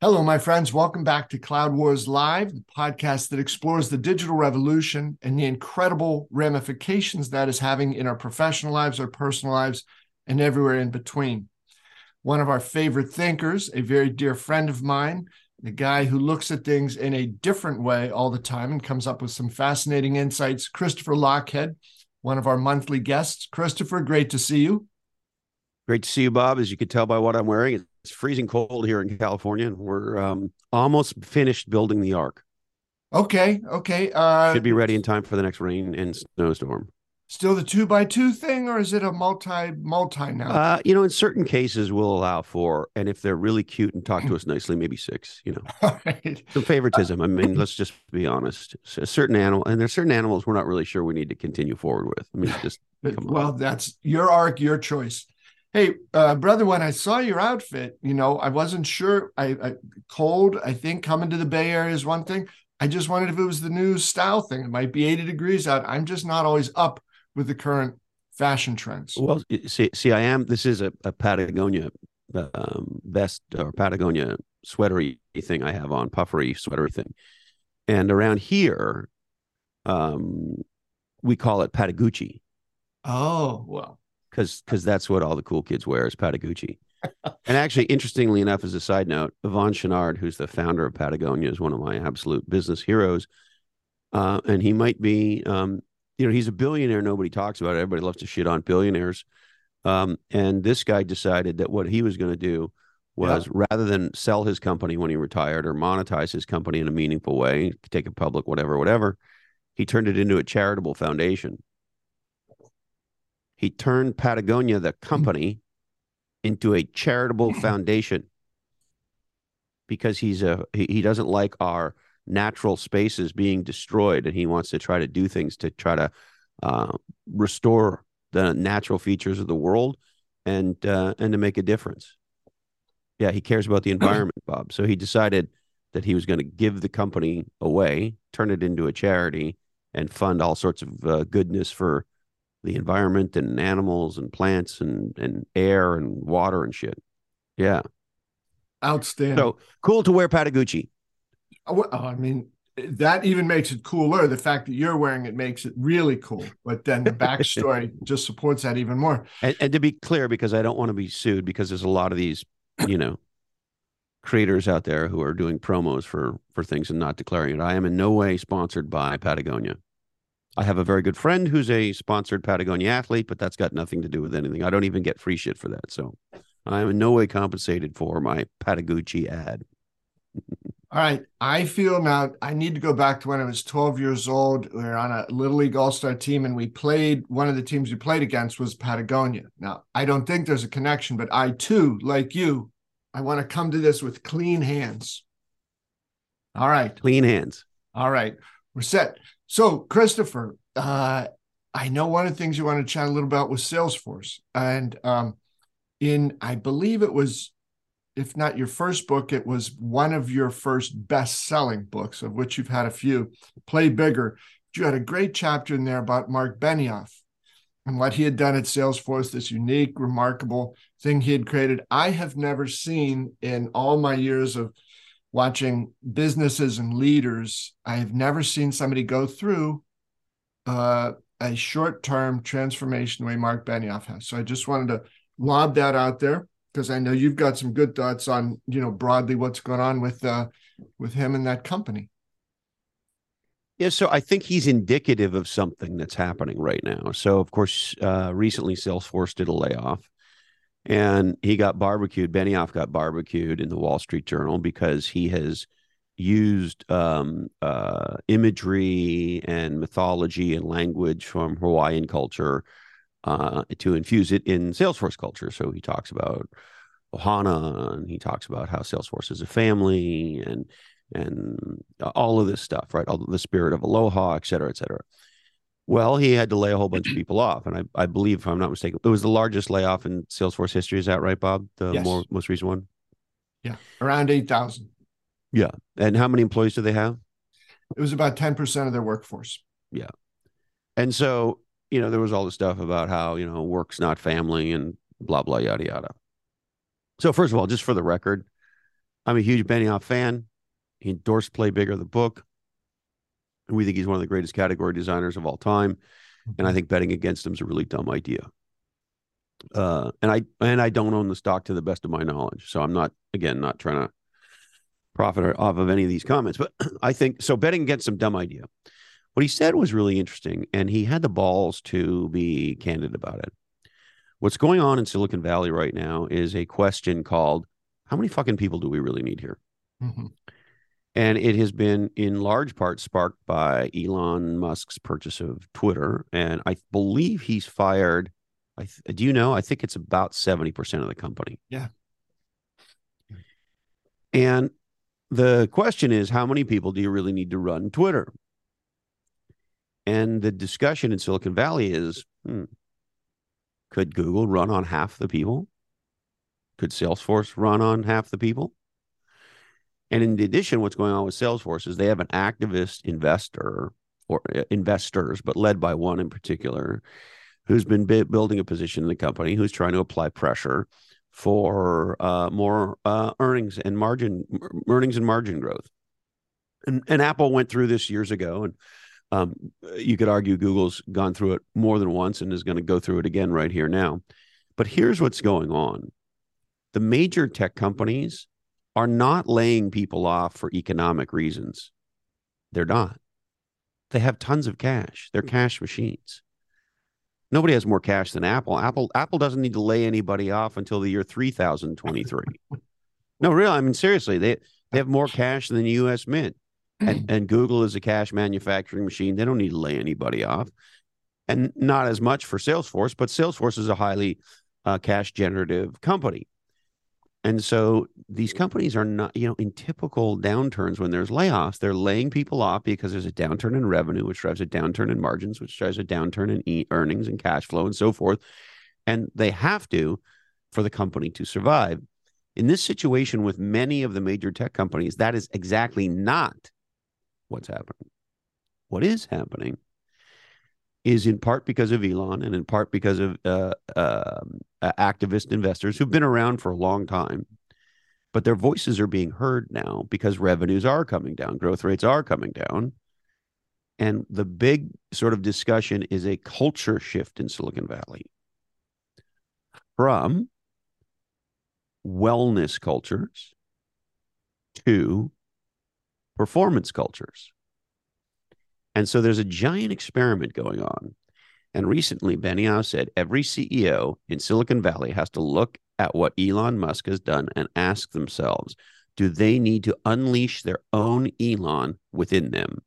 Hello, my friends. Welcome back to Cloud Wars Live, the podcast that explores the digital revolution and the incredible ramifications that is having in our professional lives, our personal lives, and everywhere in between. One of our favorite thinkers, a very dear friend of mine, the guy who looks at things in a different way all the time and comes up with some fascinating insights, Christopher Lochhead, one of our monthly guests. Christopher, great to see you. Great to see you, Bob. As you can tell by what I'm wearing, it's freezing cold here in California, and we're um, almost finished building the ark. Okay, okay. Uh, Should be ready in time for the next rain and snowstorm. Still the two by two thing, or is it a multi multi now? Uh, you know, in certain cases, we'll allow for, and if they're really cute and talk to us nicely, maybe six. You know, All right. some favoritism. I mean, let's just be honest. A certain animal, and there's certain animals we're not really sure we need to continue forward with. I mean, just well, that's your ark, your choice. Hey, uh, brother, when I saw your outfit, you know, I wasn't sure. I, I cold. I think coming to the Bay Area is one thing. I just wondered if it was the new style thing. It might be 80 degrees out. I'm just not always up with the current fashion trends. Well, see, see, I am. This is a, a Patagonia um, vest or Patagonia sweatery thing I have on, puffery sweatery thing, and around here, um, we call it Patagucci Oh, well. Because because that's what all the cool kids wear is Patagucci. and actually, interestingly enough, as a side note, Yvon Chouinard, who's the founder of Patagonia, is one of my absolute business heroes, uh, and he might be. Um, you know, he's a billionaire. Nobody talks about it. Everybody loves to shit on billionaires. Um, and this guy decided that what he was going to do was rather than sell his company when he retired or monetize his company in a meaningful way, take it public, whatever, whatever, he turned it into a charitable foundation. He turned Patagonia, the company, into a charitable foundation because he's a he, he doesn't like our natural spaces being destroyed and he wants to try to do things to try to uh, restore the natural features of the world and uh, and to make a difference. Yeah he cares about the environment bob. So he decided that he was going to give the company away turn it into a charity and fund all sorts of uh, goodness for the environment and animals and plants and and air and water and shit yeah Outstanding. so cool to wear patagucci Oh, I mean, that even makes it cooler. The fact that you're wearing it makes it really cool. But then the backstory just supports that even more. And, and to be clear, because I don't want to be sued, because there's a lot of these, you know, creators out there who are doing promos for for things and not declaring it. I am in no way sponsored by Patagonia. I have a very good friend who's a sponsored Patagonia athlete, but that's got nothing to do with anything. I don't even get free shit for that. So I am in no way compensated for my Patagucci ad. All right. I feel now I need to go back to when I was 12 years old. We were on a Little League All Star team and we played, one of the teams we played against was Patagonia. Now, I don't think there's a connection, but I too, like you, I want to come to this with clean hands. All right. Clean hands. All right. We're set. So, Christopher, uh, I know one of the things you want to chat a little about was Salesforce. And um, in, I believe it was if not your first book, it was one of your first best selling books, of which you've had a few. Play Bigger. You had a great chapter in there about Mark Benioff and what he had done at Salesforce, this unique, remarkable thing he had created. I have never seen in all my years of watching businesses and leaders, I have never seen somebody go through uh, a short term transformation the way Mark Benioff has. So I just wanted to lob that out there because I know you've got some good thoughts on you know broadly what's going on with uh with him and that company. Yeah, so I think he's indicative of something that's happening right now. So, of course, uh, recently Salesforce did a layoff, and he got barbecued. Benioff got barbecued in the Wall Street Journal because he has used um, uh, imagery and mythology and language from Hawaiian culture uh, to infuse it in Salesforce culture. So he talks about Ohana, and he talks about how Salesforce is a family, and and all of this stuff, right? All the spirit of aloha, et cetera, et cetera. Well, he had to lay a whole bunch of people off, and I, I believe, if I'm not mistaken, it was the largest layoff in Salesforce history. Is that right, Bob? The Yes. more, most recent one. Yeah, around eight thousand. Yeah. And how many employees do they have? It was about ten percent of their workforce. Yeah, and so, you know, there was all this stuff about how, you know, work's not family and blah, blah, yada, yada. So, first of all, just for the record, I'm a huge Benioff fan. He endorsed Play Bigger, the book. We think he's one of the greatest category designers of all time. And I think betting against him is a really dumb idea. Uh, and I and I don't own the stock to the best of my knowledge. So I'm not again not trying to profit off of any of these comments, but I think so betting against some dumb idea. What he said was really interesting, and he had the balls to be candid about it. What's going on in Silicon Valley right now is a question called how many fucking people do we really need here? Mm-hmm. And it has been in large part sparked by Elon Musk's purchase of Twitter. And I believe he's fired. I th- do you know? I think it's about 70% of the company. Yeah. And the question is, how many people do you really need to run Twitter? And the discussion in Silicon Valley is hmm, could Google run on half the people? Could Salesforce run on half the people? And in addition, what's going on with Salesforce is they have an activist investor or uh, investors, but led by one in particular, who's been building a position in the company, who's trying to apply pressure for uh, more uh, earnings and margin earnings and margin growth. And, and Apple went through this years ago, and um, you could argue Google's gone through it more than once and is going to go through it again right here now. But here's what's going on: the major tech companies are not laying people off for economic reasons. They're not. They have tons of cash. They're cash machines. Nobody has more cash than Apple. Apple Apple doesn't need to lay anybody off until the year 3023. no, really, I mean seriously, they they have more cash than the US Mint. And and Google is a cash manufacturing machine. They don't need to lay anybody off. And not as much for Salesforce, but Salesforce is a highly uh, cash generative company. And so these companies are not, you know, in typical downturns when there's layoffs, they're laying people off because there's a downturn in revenue, which drives a downturn in margins, which drives a downturn in e- earnings and cash flow and so forth. And they have to for the company to survive. In this situation with many of the major tech companies, that is exactly not what's happening. What is happening is in part because of Elon and in part because of uh, uh, activist investors who've been around for a long time. But their voices are being heard now because revenues are coming down, growth rates are coming down. And the big sort of discussion is a culture shift in Silicon Valley from wellness cultures to performance cultures. And so there's a giant experiment going on. And recently, Benioff said every CEO in Silicon Valley has to look at what Elon Musk has done and ask themselves do they need to unleash their own Elon within them?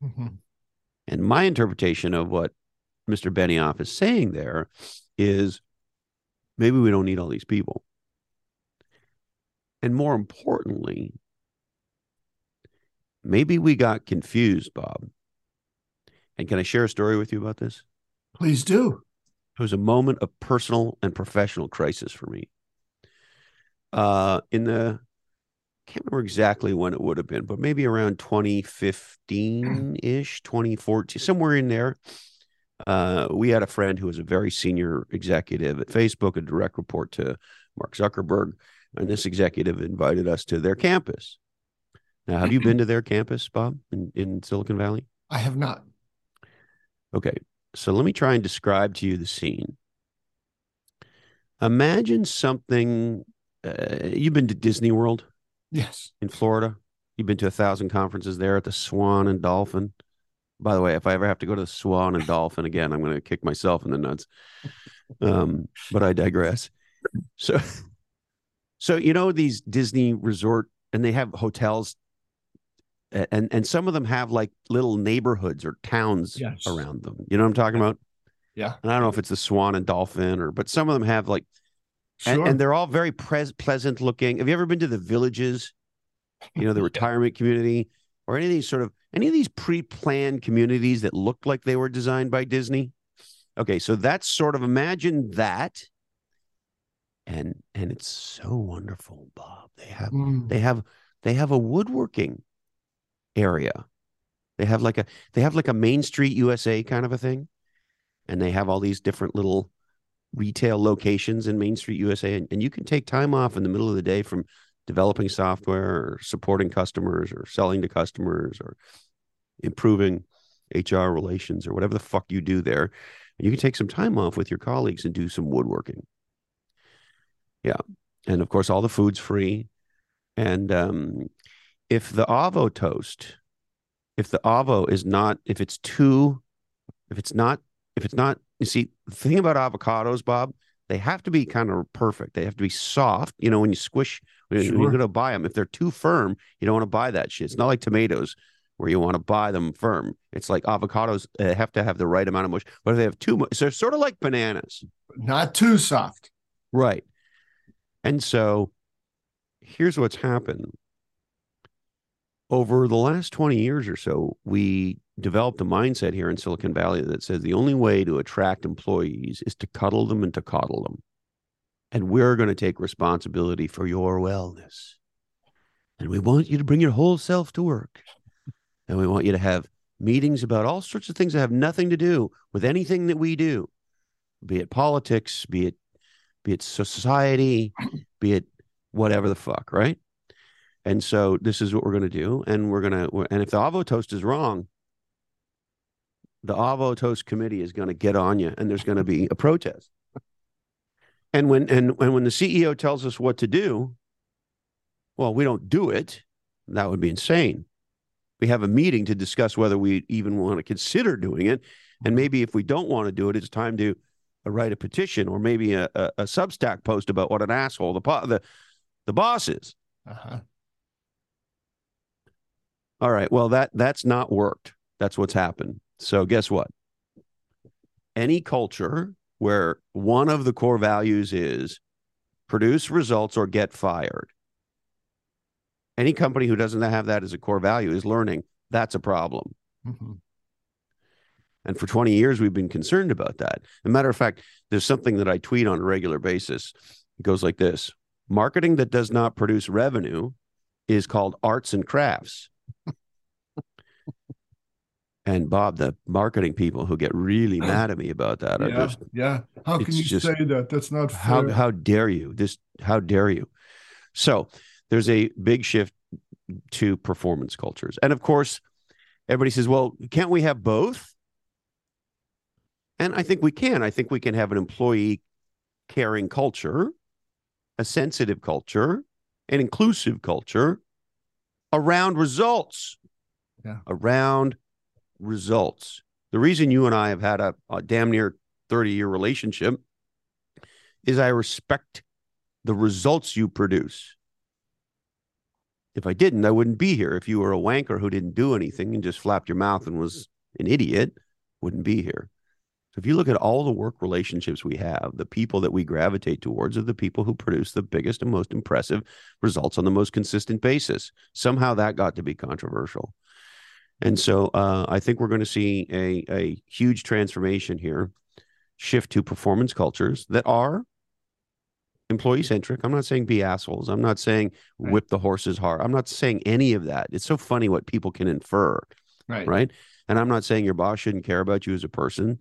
Mm-hmm. And my interpretation of what Mr. Benioff is saying there is maybe we don't need all these people. And more importantly, maybe we got confused, Bob. And can I share a story with you about this? Please do. It was a moment of personal and professional crisis for me. Uh, in the I can't remember exactly when it would have been, but maybe around 2015 ish, 2014, somewhere in there. Uh, we had a friend who was a very senior executive at Facebook, a direct report to Mark Zuckerberg, and this executive invited us to their campus. Now, have you been to their campus, Bob, in, in Silicon Valley? I have not. Okay. So let me try and describe to you the scene. Imagine something. Uh, you've been to Disney World? Yes. In Florida? You've been to a thousand conferences there at the Swan and Dolphin. By the way, if I ever have to go to the Swan and Dolphin again, I'm going to kick myself in the nuts. Um, but I digress. So, so you know these Disney resort, and they have hotels and and some of them have like little neighborhoods or towns yes. around them. You know what I'm talking about? Yeah. And I don't know if it's the Swan and Dolphin or, but some of them have like, sure. and, and, they're all very pres- pleasant looking. Have you ever been to the villages? You know, the retirement community or any of these sort of any of these pre-planned communities that looked like they were designed by Disney. Okay, so that's sort of imagine that. And and it's so wonderful, Bob. They have mm. they have they have a woodworking area. They have like a they have like a Main Street USA kind of a thing, and they have all these different little retail locations in Main Street USA, and, and you can take time off in the middle of the day from developing software or supporting customers or selling to customers or improving HR relations or whatever the fuck you do there. And You can take some time off with your colleagues and do some woodworking. Yeah. And of course, all the food's free. And um, if the Avo toast, if the Avo is not, if it's too, if it's not, if it's not, you see, the thing about avocados, Bob, they have to be kind of perfect. They have to be soft. You know, when you squish, when sure. you're going to buy them, if they're too firm, you don't want to buy that shit. It's not like tomatoes where you want to buy them firm. It's like avocados uh, have to have the right amount of mush, but if they have too much, so they're sort of like bananas, not too soft. Right. And so here's what's happened. Over the last 20 years or so, we developed a mindset here in Silicon Valley that says the only way to attract employees is to cuddle them and to coddle them. And we're going to take responsibility for your wellness. And we want you to bring your whole self to work. And we want you to have meetings about all sorts of things that have nothing to do with anything that we do, be it politics, be it be it society, be it whatever the fuck, right? And so this is what we're going to do, and we're going to. And if the Avo toast is wrong, the Avo Toast Committee is going to get on you, and there's going to be a protest. And when and, and when the CEO tells us what to do, well, we don't do it. That would be insane. We have a meeting to discuss whether we even want to consider doing it, and maybe if we don't want to do it, it's time to uh, write a petition or maybe a, a, a Substack post about what an asshole the the the boss is. Uh-huh. All right. Well, that that's not worked. That's what's happened. So, guess what? Any culture where one of the core values is produce results or get fired, any company who doesn't have that as a core value is learning that's a problem. Mm-hmm. And for 20 years, we've been concerned about that. As a matter of fact, there's something that I tweet on a regular basis. It goes like this Marketing that does not produce revenue is called arts and crafts. And Bob, the marketing people who get really mad at me about that yeah, just yeah. How can you just, say that? That's not fair. How how dare you? This how dare you? So there's a big shift to performance cultures, and of course, everybody says, "Well, can't we have both?" And I think we can. I think we can have an employee caring culture, a sensitive culture, an inclusive culture around results. Yeah. Around results. The reason you and I have had a, a damn near 30 year relationship is I respect the results you produce. If I didn't, I wouldn't be here. If you were a wanker who didn't do anything and just flapped your mouth and was an idiot, wouldn't be here. So if you look at all the work relationships we have, the people that we gravitate towards are the people who produce the biggest and most impressive results on the most consistent basis. Somehow that got to be controversial. And so uh, I think we're going to see a, a huge transformation here, shift to performance cultures that are employee centric. I'm not saying be assholes. I'm not saying right. whip the horses hard. I'm not saying any of that. It's so funny what people can infer. Right. Right. And I'm not saying your boss shouldn't care about you as a person.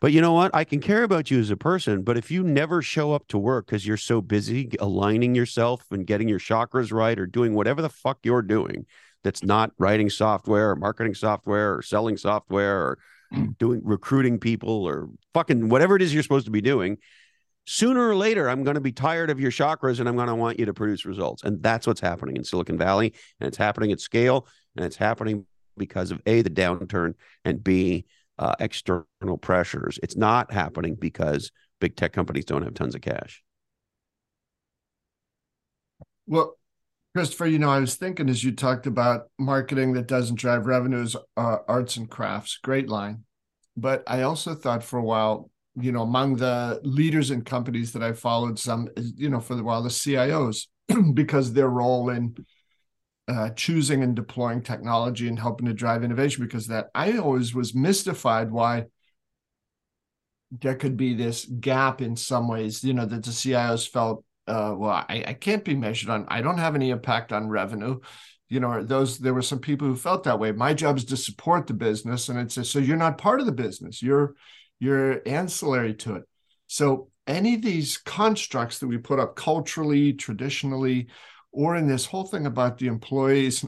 But you know what? I can care about you as a person, but if you never show up to work because you're so busy aligning yourself and getting your chakras right or doing whatever the fuck you're doing, that's not writing software or marketing software or selling software or doing recruiting people or fucking whatever it is you're supposed to be doing sooner or later i'm going to be tired of your chakras and i'm going to want you to produce results. And that's what's happening in silicon valley. And it's happening at scale. And it's happening because of a the downturn and b uh, external pressures. It's not happening because big tech companies don't have tons of cash. Well Christopher, you know, I was thinking as you talked about marketing that doesn't drive revenues, uh, arts and crafts, great line. But I also thought for a while, you know, among the leaders in companies that I followed, some, you know, for a while, the CIOs, because their role in uh, choosing and deploying technology and helping to drive innovation, because that I always was mystified why there could be this gap in some ways, you know, that the CIOs felt uh, well, I, I can't be measured on, I don't have any impact on revenue. You know, those, there were some people who felt that way. My job is to support the business. And it's a, so you're not part of the business. You're, you're ancillary to it. So any of these constructs that we put up culturally, traditionally, or in this whole thing about the employees.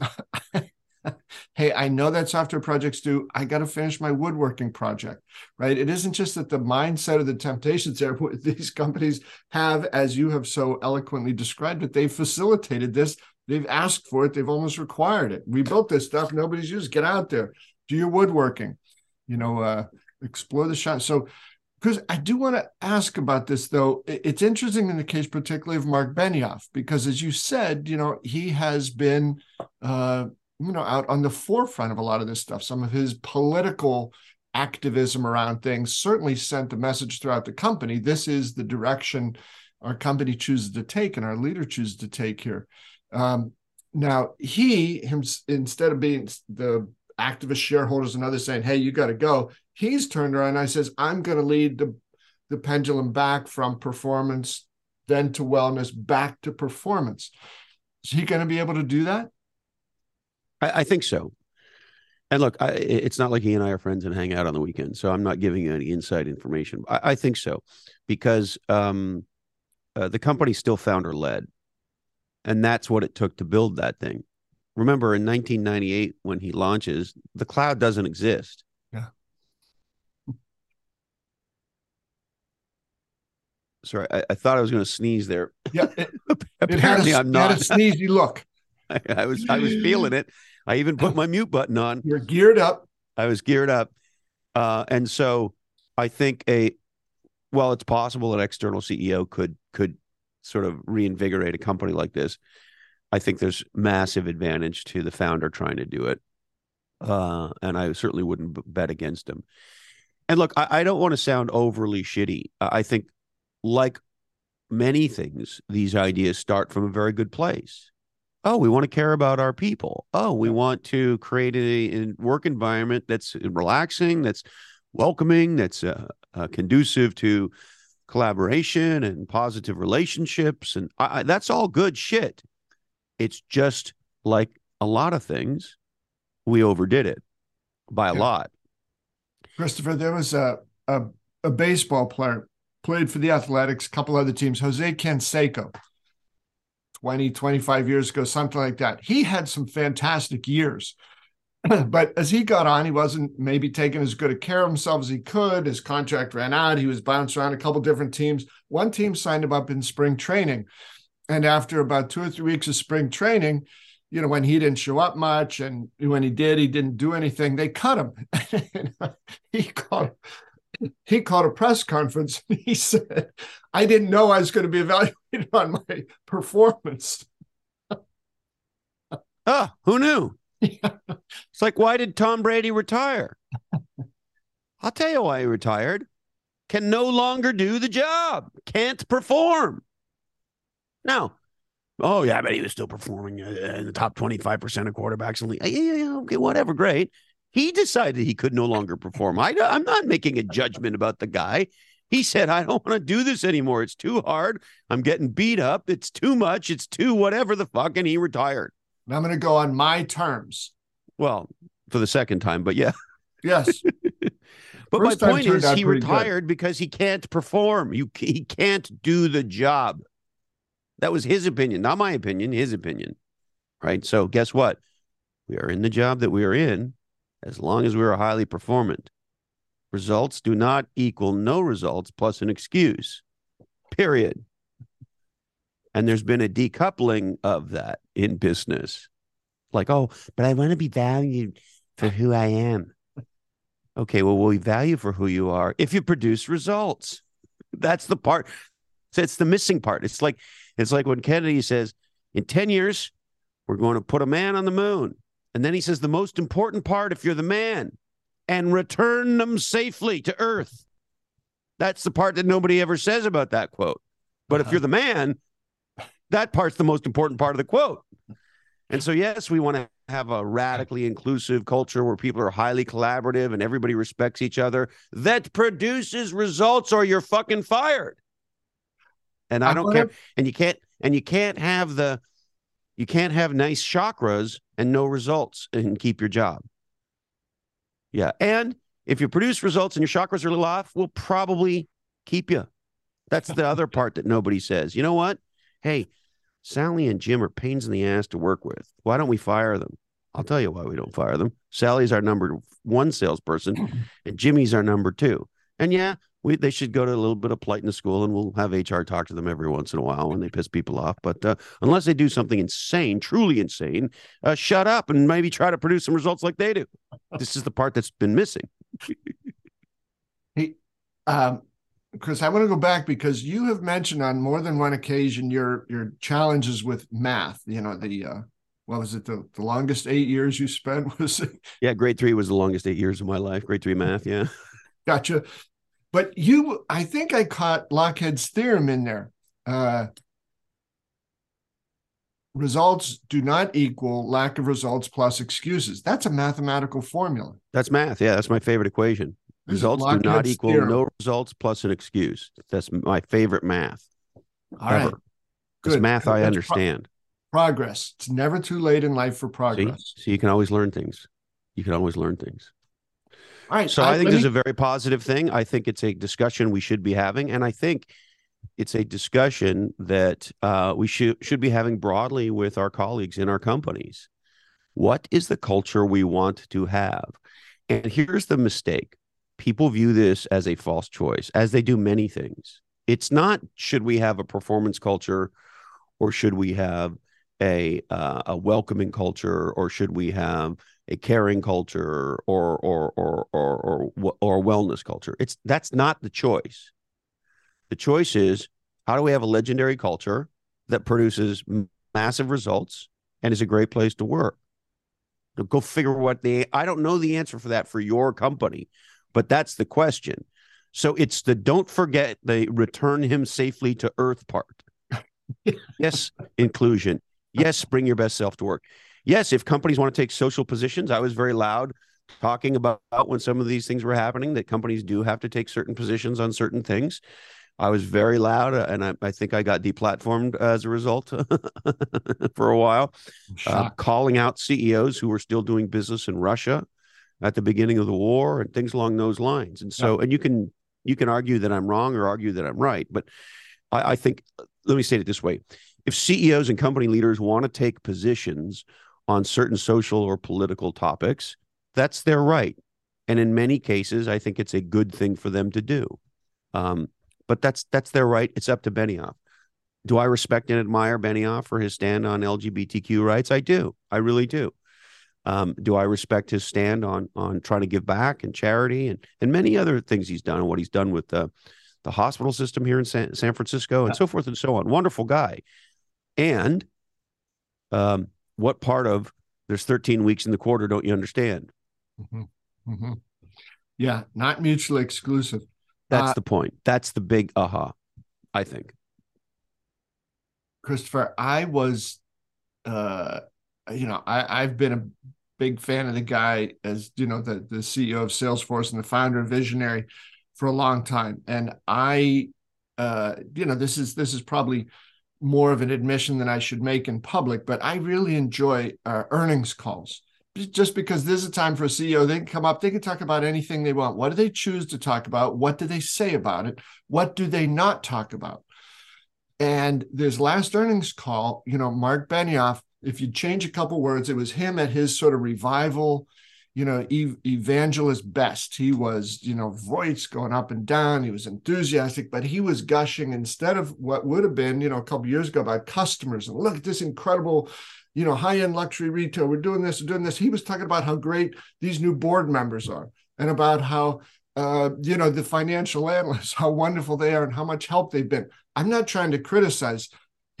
hey, I know that software projects do. I got to finish my woodworking project, right? It isn't just that the mindset of the temptations there. These companies have, as you have so eloquently described it, they've facilitated this. They've asked for it. They've almost required it. We built this stuff. Nobody's used. Get out there, do your woodworking. You know, uh, explore the shop. So because I do want to ask about this, though. It's interesting in the case, particularly of Mark Benioff, because as you said, you know, he has been, uh, you know, out on the forefront of a lot of this stuff. Some of his political activism around things certainly sent a message throughout the company. This is the direction our company chooses to take and our leader chooses to take here. Um, now, he, him, instead of being the activist shareholders and others saying, hey, you got to go, he's turned around and I says, I'm going to lead the, the pendulum back from performance, then to wellness, back to performance. Is he going to be able to do that? I, I think so. And look, I, it's not like he and I are friends and hang out on the weekend, so I'm not giving you any inside information. I, I think so because um, uh, the company's still founder led, and that's what it took to build that thing. Remember, in 1998, when he launches, the cloud doesn't exist. Yeah. Sorry, I, I thought I was going to sneeze there. Yeah, it, apparently I'm not. Had a sneezy look. I, I, was I was feeling it. I even put my mute button on. You're geared up. I was geared up, uh, and so I think a well, it's possible an external CEO could could sort of reinvigorate a company like this. I think there's massive advantage to the founder trying to do it, uh, and I certainly wouldn't bet against him. And look, I, I don't want to sound overly shitty. I think like many things, these ideas start from a very good place. Oh, we want to care about our people. Oh, we want to create a, a work environment that's relaxing, that's welcoming, that's uh, uh, conducive to collaboration and positive relationships. And I, that's all good shit. It's just like a lot of things, we overdid it by a yeah. lot. Christopher, there was a, a, a baseball player played for the Athletics, a couple other teams, Jose Canseco, 20, 25 years ago, something like that. He had some fantastic years. but as he got on, he wasn't maybe taking as good a care of himself as he could. His contract ran out. He was bounced around a couple different teams. One team signed him up in spring training. And after about two or three weeks of spring training, you know, when he didn't show up much and when he did, he didn't do anything, they cut him. he called he called a press conference and he said, I didn't know I was going to be evaluated on my performance. oh, who knew? Yeah. It's like, why did Tom Brady retire? I'll tell you why he retired. Can no longer do the job, can't perform. Now, oh, yeah, but he was still performing uh, in the top 25% of quarterbacks in the league. Yeah, yeah, okay, whatever, great. He decided he could no longer perform. I, I'm not making a judgment about the guy. He said, I don't want to do this anymore. It's too hard. I'm getting beat up. It's too much. It's too whatever the fuck. And he retired. And I'm going to go on my terms. Well, for the second time, but yeah. Yes. but First my point is, he retired good. because he can't perform. You, he can't do the job. That was his opinion, not my opinion, his opinion. Right. So, guess what? We are in the job that we are in as long as we are highly performant. Results do not equal no results plus an excuse, period. And there's been a decoupling of that in business. Like, oh, but I want to be valued for who I am. Okay, well, we value for who you are if you produce results. That's the part. That's the missing part. It's like it's like when Kennedy says, in 10 years, we're going to put a man on the moon. And then he says the most important part, if you're the man, and return them safely to earth. That's the part that nobody ever says about that quote. But uh-huh. if you're the man, that part's the most important part of the quote. And so, yes, we want to have a radically inclusive culture where people are highly collaborative and everybody respects each other that produces results or you're fucking fired. And I don't care. And you can't, and you can't have the, you can't have nice chakras and no results and keep your job. Yeah. And if you produce results and your chakras are a little off, we'll probably keep you. That's the other part that nobody says. You know what? Hey, Sally and Jim are pains in the ass to work with. Why don't we fire them? I'll tell you why we don't fire them. Sally's our number one salesperson, and Jimmy's our number two. And yeah, we they should go to a little bit of politeness school, and we'll have HR talk to them every once in a while when they piss people off. But uh, unless they do something insane, truly insane, uh, shut up and maybe try to produce some results like they do. This is the part that's been missing. hey, um, Chris, I want to go back because you have mentioned on more than one occasion your your challenges with math. You know the uh, what was it the, the longest eight years you spent was yeah grade three was the longest eight years of my life grade three math yeah gotcha but you i think i caught Lochhead's theorem in there uh, results do not equal lack of results plus excuses that's a mathematical formula that's math yeah that's my favorite equation results do not equal theorem. no results plus an excuse that's my favorite math all ever. right Good. math i understand progress. It's never too late in life for progress. See? So you can always learn things. You can always learn things. All right. So I, I think this is a very positive thing. I think it's a discussion we should be having, and I think it's a discussion that uh, we should should be having broadly with our colleagues in our companies. What is the culture we want to have? And here's the mistake: people view this as a false choice, as they do many things. It's not should we have a performance culture, or should we have a uh, a welcoming culture or should we have a caring culture or or or or or or wellness culture. It's that's not the choice. The choice is how do we have a legendary culture that produces massive results and is a great place to work? Go figure what the i don't know the answer for that for your company but that's the question. So it's the don't forget the return him safely to earth part. Yes inclusion. Yes, bring your best self to work. Yes, if companies want to take social positions, I was very loud talking about when some of these things were happening that companies do have to take certain positions on certain things. I was very loud, uh, and I, I, think I got deplatformed as a result for a while, uh, calling out CEOs who were still doing business in Russia at the beginning of the war and things along those lines. And so, yeah. and you can you can argue that I'm wrong or argue that I'm right, but I, I think let me say it this way: if CEOs and company leaders want to take positions on certain social or political topics, that's their right. And in many cases, I think it's a good thing for them to do. Um, but that's that's their right. It's up to Benioff. Do I respect and admire Benioff for his stand on LGBTQ rights? I do. I really do. Um, do I respect his stand on on trying to give back and charity and and many other things he's done and what he's done with the the hospital system here in San, San Francisco and yeah. so forth and so on. Wonderful guy. And um, what part of there's 13 weeks in the quarter don't you understand? Mm-hmm. Mm-hmm. Yeah, not mutually exclusive. That's uh, the point. That's the big aha, I think. Christopher, I was, uh, you know, I, I've been a big fan of the guy as you know the the CEO of Salesforce and the founder of Visionary for a long time, and I, uh, you know, this is this is probably more of an admission than I should make in public, but I really enjoy uh, earnings calls just because this is a time for a CEO. They can come up, they can talk about anything they want. What do they choose to talk about? What do they say about it? What do they not talk about? And this last earnings call, you know, Mark Benioff, if you change a couple words, it was him at his sort of revival you know, evangelist best. He was, you know, voice going up and down. He was enthusiastic, but he was gushing instead of what would have been, you know, a couple years ago about customers and look at this incredible, you know, high end luxury retail. We're doing this, we're doing this. He was talking about how great these new board members are and about how, uh, you know, the financial analysts, how wonderful they are and how much help they've been. I'm not trying to criticize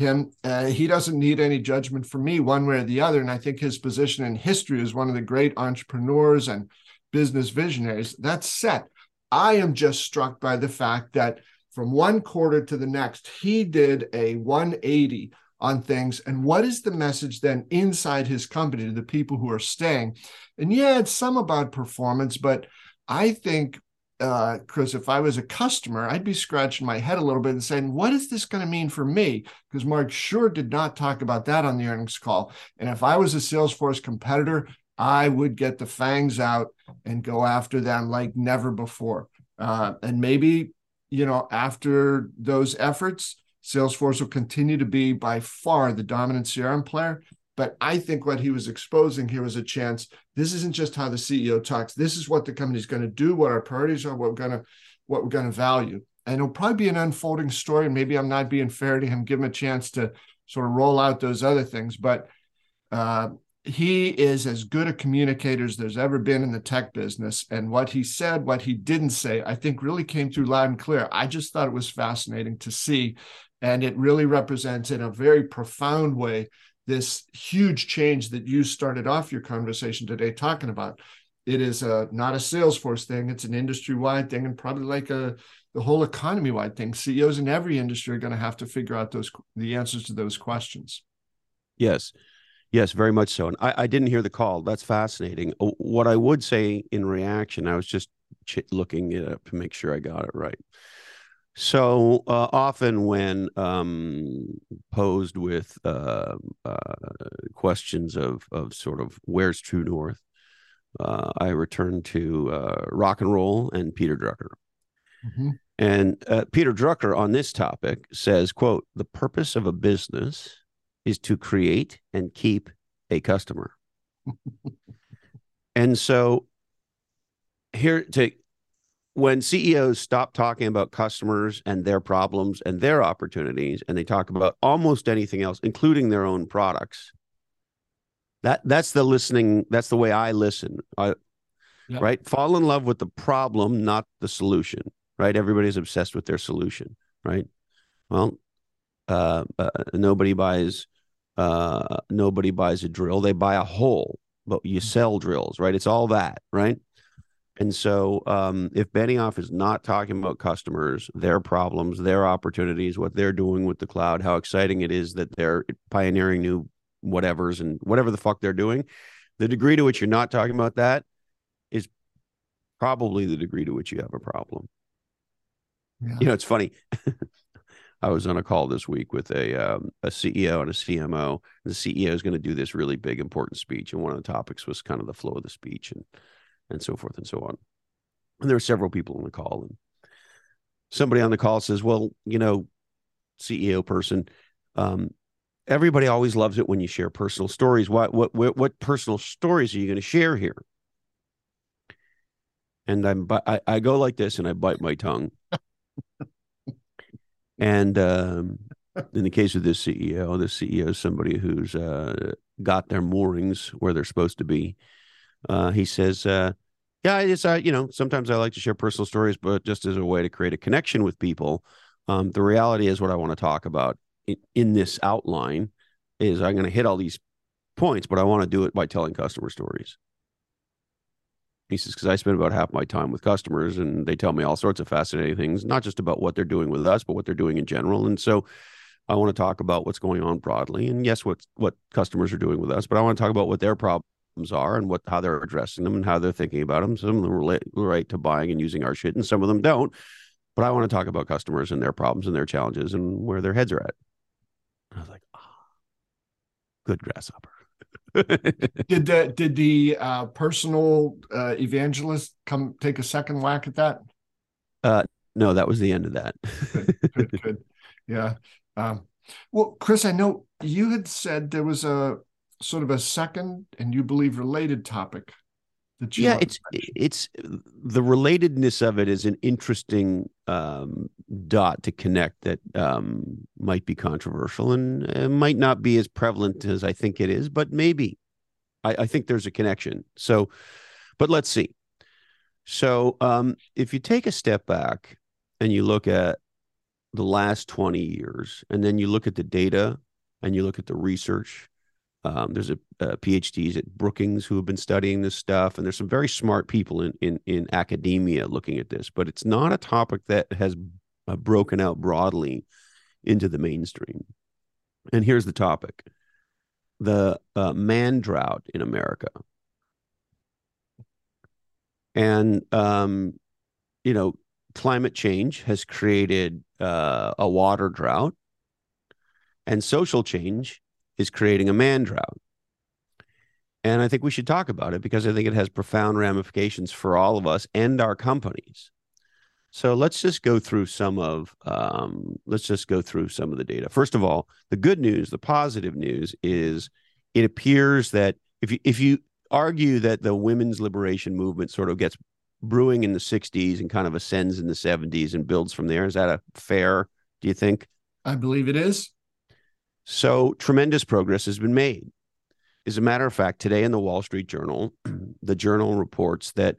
him. Uh, he doesn't need any judgment from me one way or the other. And I think his position in history is one of the great entrepreneurs and business visionaries. That's set. I am just struck by the fact that from one quarter to the next, he did a 180 on things. And what is the message then inside his company to the people who are staying? And yeah, it's some about performance, but I think uh, Chris, if I was a customer, I'd be scratching my head a little bit and saying, what is this going to mean for me? Because Mark sure did not talk about that on the earnings call. And if I was a Salesforce competitor, I would get the fangs out and go after them like never before. Uh, and maybe, you know, after those efforts, Salesforce will continue to be by far the dominant CRM player. But I think what he was exposing here was a chance. This isn't just how the CEO talks. This is what the company's going to do, what our priorities are, what we're going to what we're going to value. And it'll probably be an unfolding story. And maybe I'm not being fair to him, give him a chance to sort of roll out those other things. But uh, he is as good a communicator as there's ever been in the tech business. And what he said, what he didn't say, I think really came through loud and clear. I just thought it was fascinating to see. And it really represents in a very profound way this huge change that you started off your conversation today talking about. It is a, not a Salesforce thing; it's an industry-wide thing, and probably like a the whole economy-wide thing. CEOs in every industry are going to have to figure out those the answers to those questions. Yes, yes, very much so. And I, I didn't hear the call. That's fascinating. Uh, what I would say in reaction, I was just looking it up to make sure I got it right. So uh, often, when um, posed with uh, uh, questions of of sort of where's true north, uh, I return to uh, rock and roll and Peter Drucker. Mm-hmm. And uh, Peter Drucker on this topic says, "quote The purpose of a business is to create and keep a customer." and so here to when CEOs stop talking about customers and their problems and their opportunities, and they talk about almost anything else, including their own products, that that's the listening. That's the way I listen. I. Right, fall in love with the problem, not the solution. Right, everybody's obsessed with their solution. Right, well, uh, uh, nobody buys uh, nobody buys a drill. They buy a hole, but you mm. sell drills. Right, it's all that. Right and so, um, if Benioff is not talking about customers, their problems, their opportunities, what they're doing with the cloud, how exciting it is that they're pioneering new whatevers and whatever the fuck they're doing, the degree to which you're not talking about that is probably the degree to which you have a problem. Yeah. You know, it's funny. I was on a call this week with a um, a CEO and a CMO. The CEO is going to do this really big, important speech, and one of the topics was kind of the flow of the speech and and so forth and so on. And there are several people on the call, and somebody on the call says, "Well, you know, CEO person, um, everybody always loves it when you share personal stories. What what what, what personal stories are you going to share here?" And I'm I, I go like this, and I bite my tongue. and um, in the case of this CEO, this CEO is somebody who's uh, got their moorings where they're supposed to be. Uh, he says, uh, yeah, it's uh, you know, sometimes I like to share personal stories, but just as a way to create a connection with people. Um, the reality is what I want to talk about in, in this outline is I'm going to hit all these points, but I want to do it by telling customer stories. He says, because I spend about half my time with customers and they tell me all sorts of fascinating things, not just about what they're doing with us, but what they're doing in general. And so I want to talk about what's going on broadly. And yes, what what customers are doing with us, but I want to talk about what their problem are and what how they're addressing them and how they're thinking about them. Some of them relate right to buying and using our shit, and some of them don't. But I want to talk about customers and their problems and their challenges and where their heads are at. And I was like, oh, good grasshopper. did the did the uh, personal uh, evangelist come take a second whack at that? Uh, no, that was the end of that. good, good, good, Yeah. Um, well, Chris, I know you had said there was a sort of a second and you believe related topic that you yeah it's it's the relatedness of it is an interesting um, dot to connect that um, might be controversial and uh, might not be as prevalent as i think it is but maybe. I, I think there's a connection. So but let's see. So um, if you take a step back and you look at the last 20 years and then you look at the data and you look at the research um, there's a, a, PhDs at Brookings who have been studying this stuff, and there's some very smart people in, in in academia looking at this. But it's not a topic that has uh, broken out broadly into the mainstream. And here's the topic: the uh, man drought in America. And um, you know, climate change has created uh, a water drought, and social change is creating a man drought. And I think we should talk about it because I think it has profound ramifications for all of us and our companies. So let's just go through some of um, let's just go through some of the data. First of all, the good news, the positive news is it appears that if you if you argue that the women's liberation movement sort of gets brewing in the 60s and kind of ascends in the 70s and builds from there, is that a fair, do you think? I believe it is. So tremendous progress has been made. As a matter of fact, today in the Wall Street Journal, the journal reports that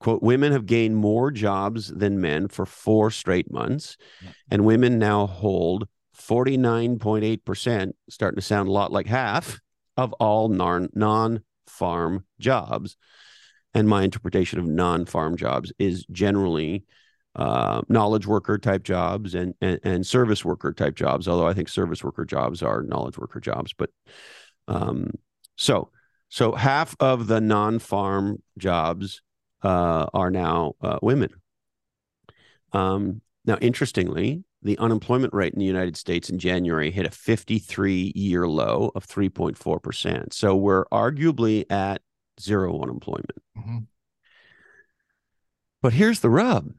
quote women have gained more jobs than men for four straight months yeah. and women now hold 49.8% starting to sound a lot like half of all non farm jobs and my interpretation of non farm jobs is generally uh, knowledge worker type jobs and, and, and service worker type jobs although i think service worker jobs are knowledge worker jobs but um, so so half of the non farm jobs uh, are now uh, women. Um, now, interestingly, the unemployment rate in the United States in January hit a 53 year low of 3.4%. So we're arguably at zero unemployment. Mm-hmm. But here's the rub.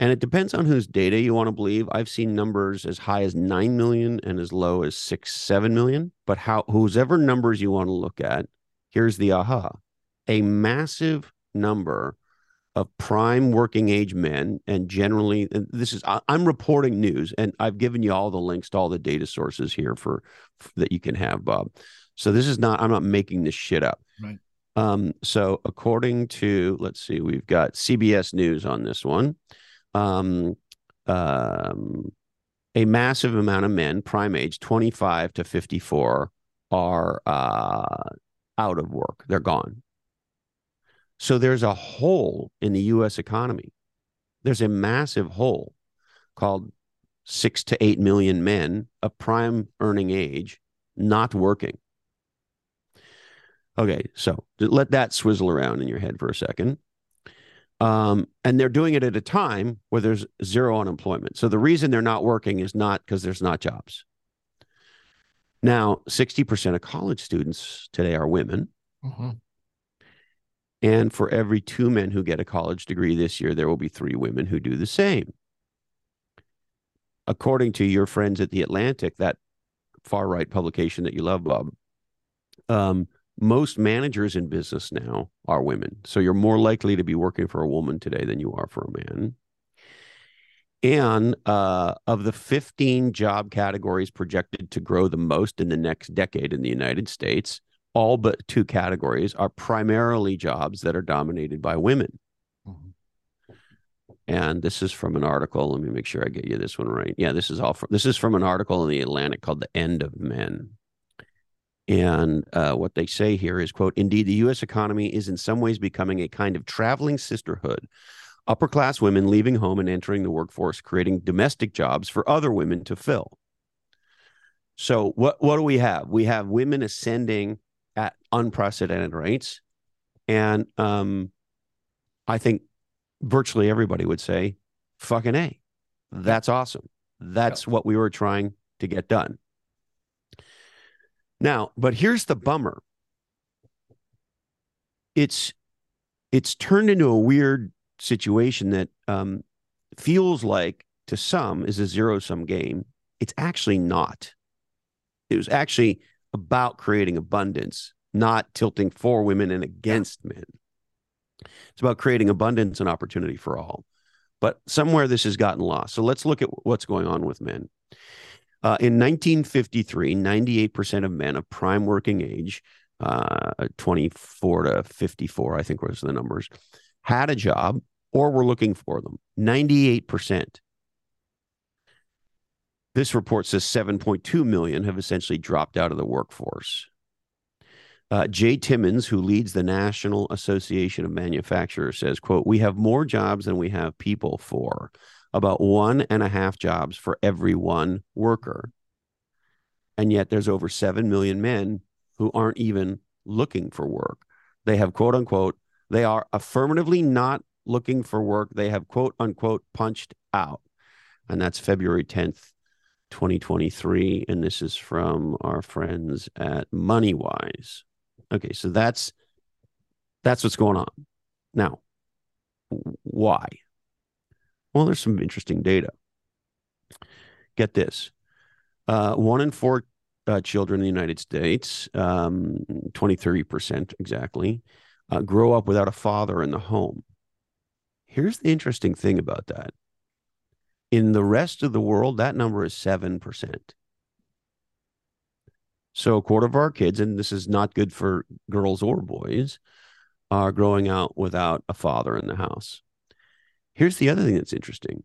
And it depends on whose data you want to believe. I've seen numbers as high as 9 million and as low as 6, 7 million. But how, whosever numbers you want to look at, here's the aha. A massive number of prime working age men and generally and this is I, am reporting news and i've given you all the links to all the data sources here for, for, that you can have bob. So this is not i'm not making this shit up. Right. Um so according to let's see we've got cbs news on this one um um a massive amount of men prime age 25 to 54 are uh out of work they're gone so there's a hole in the US economy. There's a massive hole called six to eight million men of prime earning age not working. Okay, so let that swizzle around in your head for a second. Um, and they're doing it at a time where there's zero unemployment. So the reason they're not working is not because there's not jobs. Now, 60% of college students today are women. Mm-hmm. And for every two men who get a college degree this year, there will be three women who do the same. According to your friends at The Atlantic, that far right publication that you love, Bob, um, most managers in business now are women. So you're more likely to be working for a woman today than you are for a man. And uh, of the 15 job categories projected to grow the most in the next decade in the United States, all but two categories are primarily jobs that are dominated by women. Mm-hmm. And this is from an article. Let me make sure I get you this one right. Yeah, this is all from this is from an article in the Atlantic called "The End of Men." And uh, what they say here is, "quote Indeed, the U.S. economy is in some ways becoming a kind of traveling sisterhood." Upper class women leaving home and entering the workforce, creating domestic jobs for other women to fill. So what what do we have? We have women ascending at unprecedented rates. And um, I think virtually everybody would say, fucking A. That's awesome. That's what we were trying to get done. Now, but here's the bummer. It's it's turned into a weird situation that um, feels like to some is a zero sum game. It's actually not. It was actually about creating abundance, not tilting for women and against men. It's about creating abundance and opportunity for all. But somewhere this has gotten lost. So let's look at what's going on with men. Uh, in 1953, 98% of men of prime working age, uh, 24 to 54, I think was the numbers, had a job or were looking for them. 98%. This report says 7.2 million have essentially dropped out of the workforce. Uh, Jay Timmons, who leads the National Association of Manufacturers, says, quote, we have more jobs than we have people for, about one and a half jobs for every one worker. And yet there's over 7 million men who aren't even looking for work. They have, quote unquote, they are affirmatively not looking for work. They have, quote unquote, punched out. And that's February 10th, 2023. And this is from our friends at MoneyWise. Okay, so that's that's what's going on. Now, why? Well, there's some interesting data. Get this uh, one in four uh, children in the United States, um, 20, 30% exactly, uh, grow up without a father in the home. Here's the interesting thing about that. In the rest of the world, that number is 7%. So a quarter of our kids, and this is not good for girls or boys, are growing out without a father in the house. Here's the other thing that's interesting.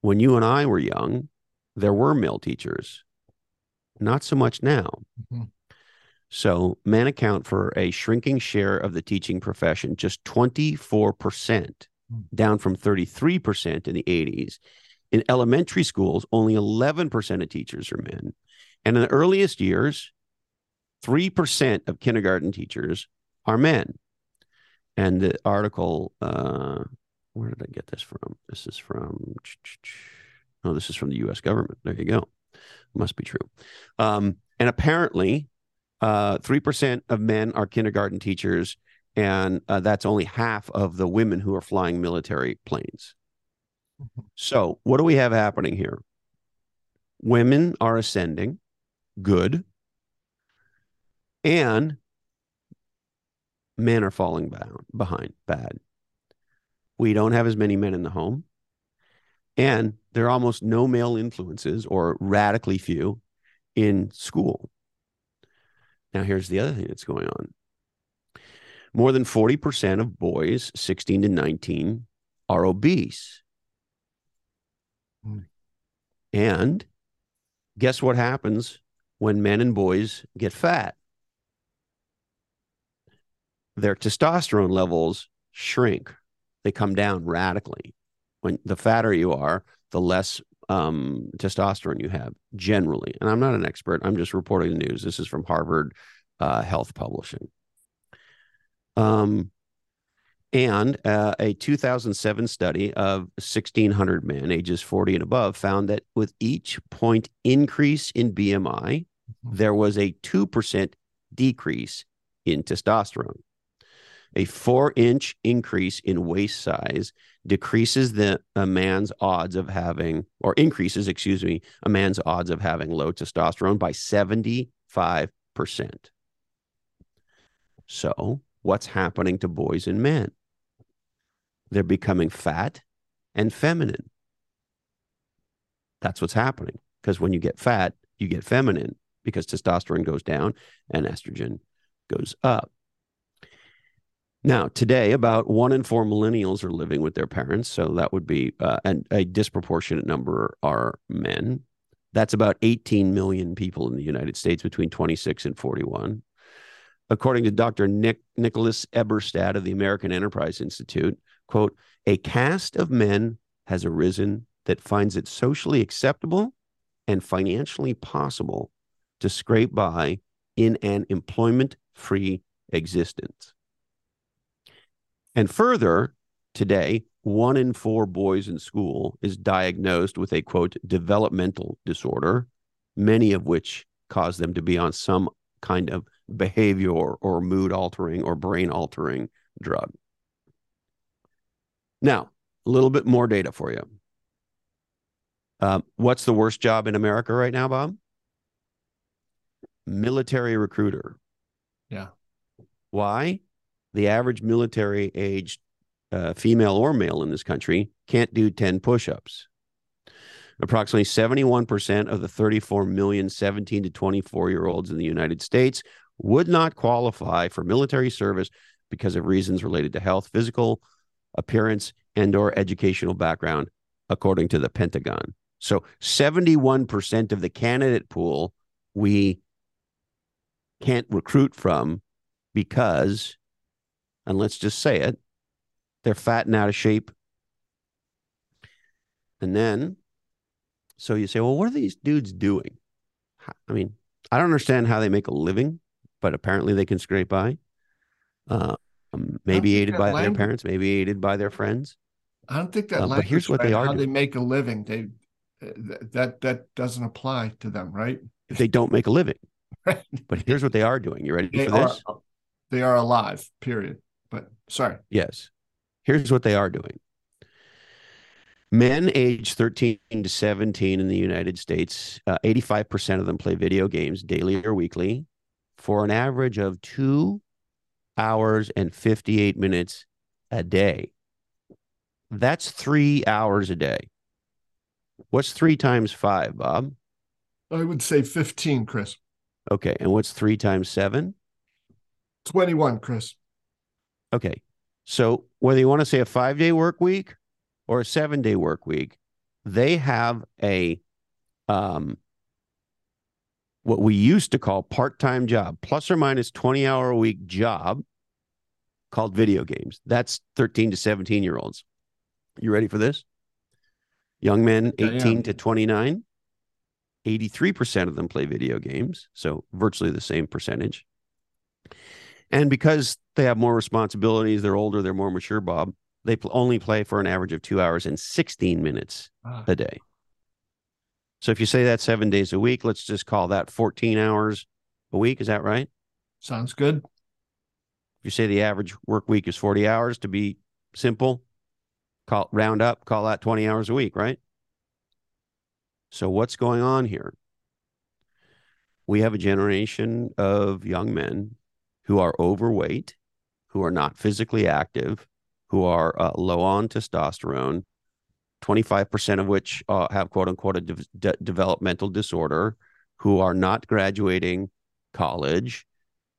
When you and I were young, there were male teachers. Not so much now. Mm-hmm. So men account for a shrinking share of the teaching profession, just 24%, mm-hmm. down from 33% in the 80s. In elementary schools, only 11% of teachers are men. And in the earliest years, 3% of kindergarten teachers are men. And the article, uh, where did I get this from? This is from, oh, this is from the US government. There you go. Must be true. Um, and apparently, uh, 3% of men are kindergarten teachers, and uh, that's only half of the women who are flying military planes. Mm-hmm. So, what do we have happening here? Women are ascending, good, and men are falling down, behind, bad. We don't have as many men in the home. And there are almost no male influences or radically few in school. Now, here's the other thing that's going on more than 40% of boys 16 to 19 are obese. Mm. And guess what happens when men and boys get fat? Their testosterone levels shrink, they come down radically when the fatter you are, the less um, testosterone you have generally. And I'm not an expert. I'm just reporting the news. This is from Harvard uh, Health Publishing. Um, and uh, a 2007 study of 1,600 men ages 40 and above found that with each point increase in BMI, mm-hmm. there was a 2% decrease in testosterone. A four inch increase in waist size decreases the a man's odds of having, or increases, excuse me, a man's odds of having low testosterone by 75%. So, what's happening to boys and men? They're becoming fat and feminine. That's what's happening. Because when you get fat, you get feminine because testosterone goes down and estrogen goes up. Now, today, about one in four millennials are living with their parents. So that would be uh, an, a disproportionate number are men. That's about 18 million people in the United States between 26 and 41. According to Dr. Nick, Nicholas Eberstadt of the American Enterprise Institute, quote, a caste of men has arisen that finds it socially acceptable and financially possible to scrape by in an employment free existence. And further, today, one in four boys in school is diagnosed with a quote developmental disorder, many of which cause them to be on some kind of behavior or mood altering or brain altering drug. Now, a little bit more data for you. Uh, what's the worst job in America right now, Bob? Military recruiter. Yeah. Why? The average military aged uh, female or male in this country can't do 10 push ups. Approximately 71% of the 34 million 17 to 24 year olds in the United States would not qualify for military service because of reasons related to health, physical appearance, and or educational background, according to the Pentagon. So 71% of the candidate pool we can't recruit from because and let's just say it, they're fat and out of shape. And then, so you say, well, what are these dudes doing? I mean, I don't understand how they make a living, but apparently they can scrape by. Uh, um, maybe aided by language, their parents, maybe aided by their friends. I don't think that. Uh, but here's what right, they are. How doing. they make a living. They that that doesn't apply to them, right? If they don't make a living. Right. But here's what they are doing. You ready they for this? Are, they are alive. Period. But sorry. Yes. Here's what they are doing Men aged 13 to 17 in the United States, uh, 85% of them play video games daily or weekly for an average of two hours and 58 minutes a day. That's three hours a day. What's three times five, Bob? I would say 15, Chris. Okay. And what's three times seven? 21, Chris. Okay. So whether you want to say a five day work week or a seven day work week, they have a um what we used to call part-time job, plus or minus 20 hour a week job called video games. That's 13 to 17 year olds. You ready for this? Young men 18 to 29, 83% of them play video games. So virtually the same percentage. And because they have more responsibilities, they're older, they're more mature, Bob, they pl- only play for an average of two hours and 16 minutes ah. a day. So if you say that seven days a week, let's just call that 14 hours a week. Is that right? Sounds good. If you say the average work week is 40 hours to be simple, call round up, call that 20 hours a week, right? So what's going on here? We have a generation of young men who are overweight, who are not physically active, who are uh, low on testosterone, 25% of which uh, have quote unquote a de- de- developmental disorder, who are not graduating college,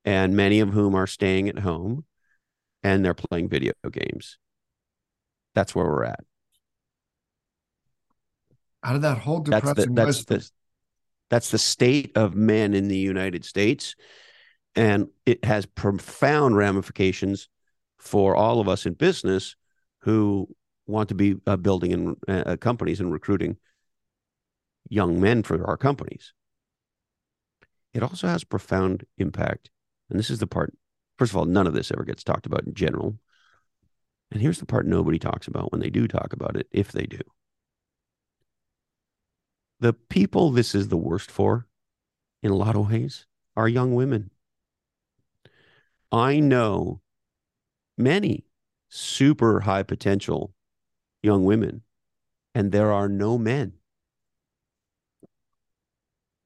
and many of whom are staying at home and they're playing video games. That's where we're at. Out of that whole depressing that's the, that's the, that's the state of men in the United States and it has profound ramifications for all of us in business who want to be uh, building in uh, companies and recruiting young men for our companies. It also has profound impact. And this is the part, first of all, none of this ever gets talked about in general. And here's the part nobody talks about when they do talk about it, if they do. The people this is the worst for, in a lot of ways, are young women. I know many super high potential young women, and there are no men.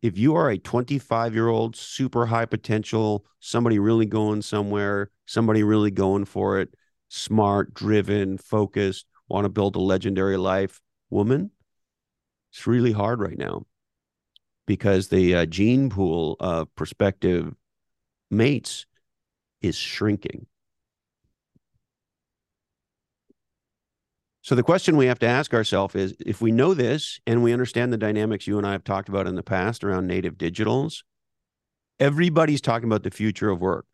If you are a 25 year old, super high potential, somebody really going somewhere, somebody really going for it, smart, driven, focused, want to build a legendary life woman, it's really hard right now because the uh, gene pool of prospective mates is shrinking. So the question we have to ask ourselves is if we know this and we understand the dynamics you and I have talked about in the past around native digitals, everybody's talking about the future of work.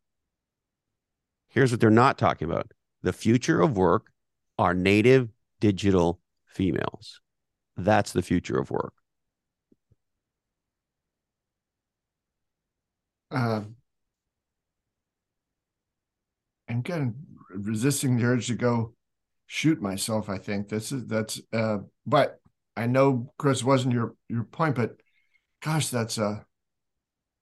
Here's what they're not talking about. The future of work are native digital females. That's the future of work. Um, I'm kind of resisting the urge to go shoot myself. I think this is that's. Uh, but I know Chris wasn't your your point, but gosh, that's a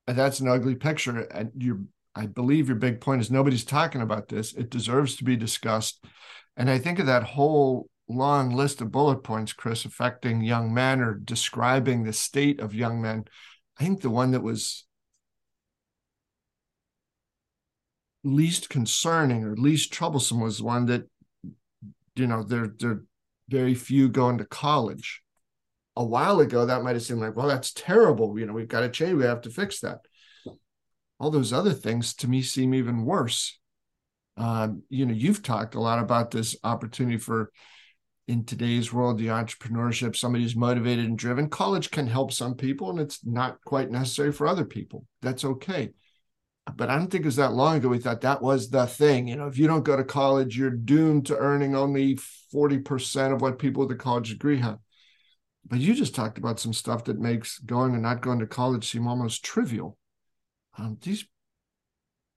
that's an ugly picture. And you, I believe your big point is nobody's talking about this. It deserves to be discussed. And I think of that whole long list of bullet points, Chris, affecting young men or describing the state of young men. I think the one that was least concerning or least troublesome was one that you know there there very few going to college. A while ago that might have seemed like well that's terrible. You know we've got to change. We have to fix that. All those other things to me seem even worse. Um, you know you've talked a lot about this opportunity for in today's world the entrepreneurship somebody who's motivated and driven. College can help some people and it's not quite necessary for other people. That's okay but I don't think it was that long ago we thought that was the thing. You know, if you don't go to college, you're doomed to earning only 40% of what people with a college degree have. But you just talked about some stuff that makes going and not going to college seem almost trivial. Um, these,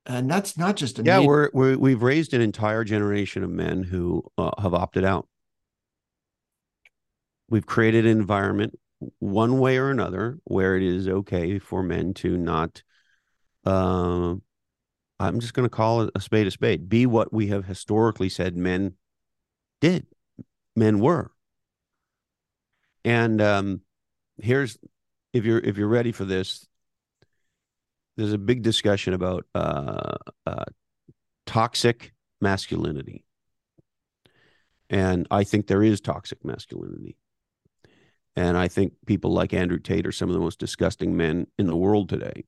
and that's not just a yeah. We're, we're we've raised an entire generation of men who uh, have opted out. We've created an environment, one way or another, where it is okay for men to not uh, I'm just going to call it a spade a spade. Be what we have historically said men did, men were. And um, here's if you're if you're ready for this, there's a big discussion about uh, uh, toxic masculinity, and I think there is toxic masculinity. And I think people like Andrew Tate are some of the most disgusting men in the world today.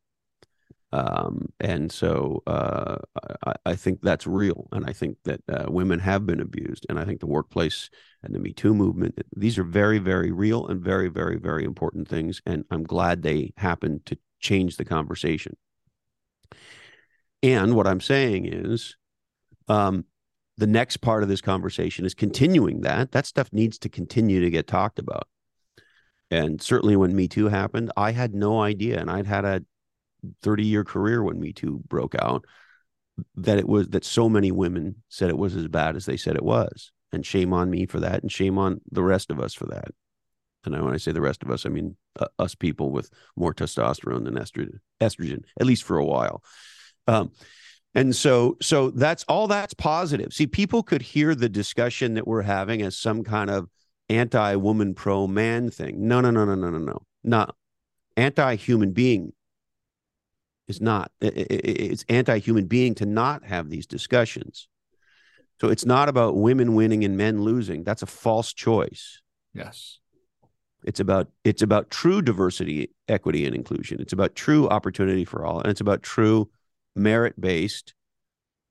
Um, and so uh, I, I, think that's real. And I think that uh, women have been abused. And I think the workplace and the Me Too movement, these are very, very real and very, very, very important things. And I'm glad they happened to change the conversation. And what I'm saying is, um, the next part of this conversation is continuing that. That stuff needs to continue to get talked about. And certainly when Me Too happened, I had no idea. And I'd had a 30 year career when Me Too broke out that it was that so many women said it was as bad as they said it was. And shame on me for that. And shame on the rest of us for that. And when I say the rest of us, I mean uh, us people with more testosterone than estrogen, estrogen, at least for a while. Um, and so, so that's all that's positive. See, people could hear the discussion that we're having as some kind of anti-woman pro-man thing. No, no, no, no, no, no, no. Not anti-human being is not. It's anti-human being to not have these discussions. So it's not about women winning and men losing. That's a false choice. Yes. It's about it's about true diversity, equity, and inclusion. It's about true opportunity for all, and it's about true merit-based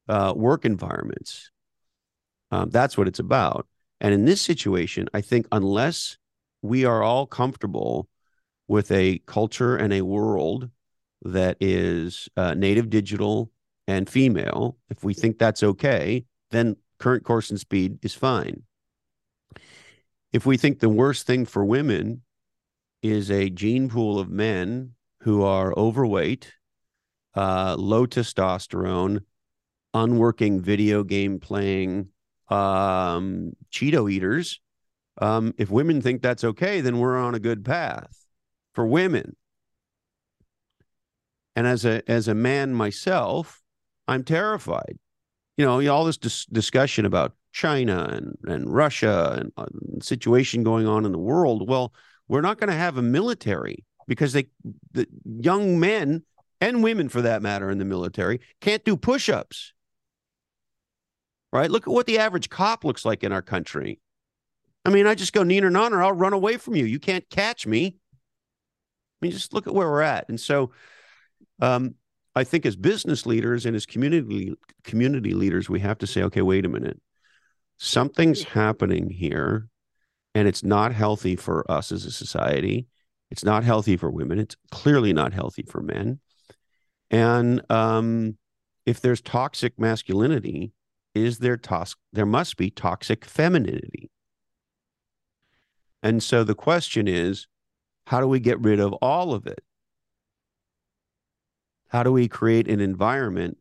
uh, work environments. Um, that's what it's about. And in this situation, I think unless we are all comfortable with a culture and a world that is uh, native digital and female, if we think that's okay, then current course and speed is fine. If we think the worst thing for women is a gene pool of men who are overweight, uh, low testosterone, unworking video game playing, um, Cheeto eaters. Um, if women think that's okay, then we're on a good path for women. And as a as a man myself, I'm terrified. You know, all this dis- discussion about China and and Russia and uh, situation going on in the world. Well, we're not going to have a military because they the young men and women for that matter in the military can't do push-ups right? Look at what the average cop looks like in our country. I mean, I just go neener nonner, I'll run away from you. You can't catch me. I mean, just look at where we're at. And so um, I think as business leaders and as community community leaders, we have to say, okay, wait a minute. Something's happening here, and it's not healthy for us as a society. It's not healthy for women. It's clearly not healthy for men. And um, if there's toxic masculinity, is there tos- there must be toxic femininity. And so the question is, how do we get rid of all of it? How do we create an environment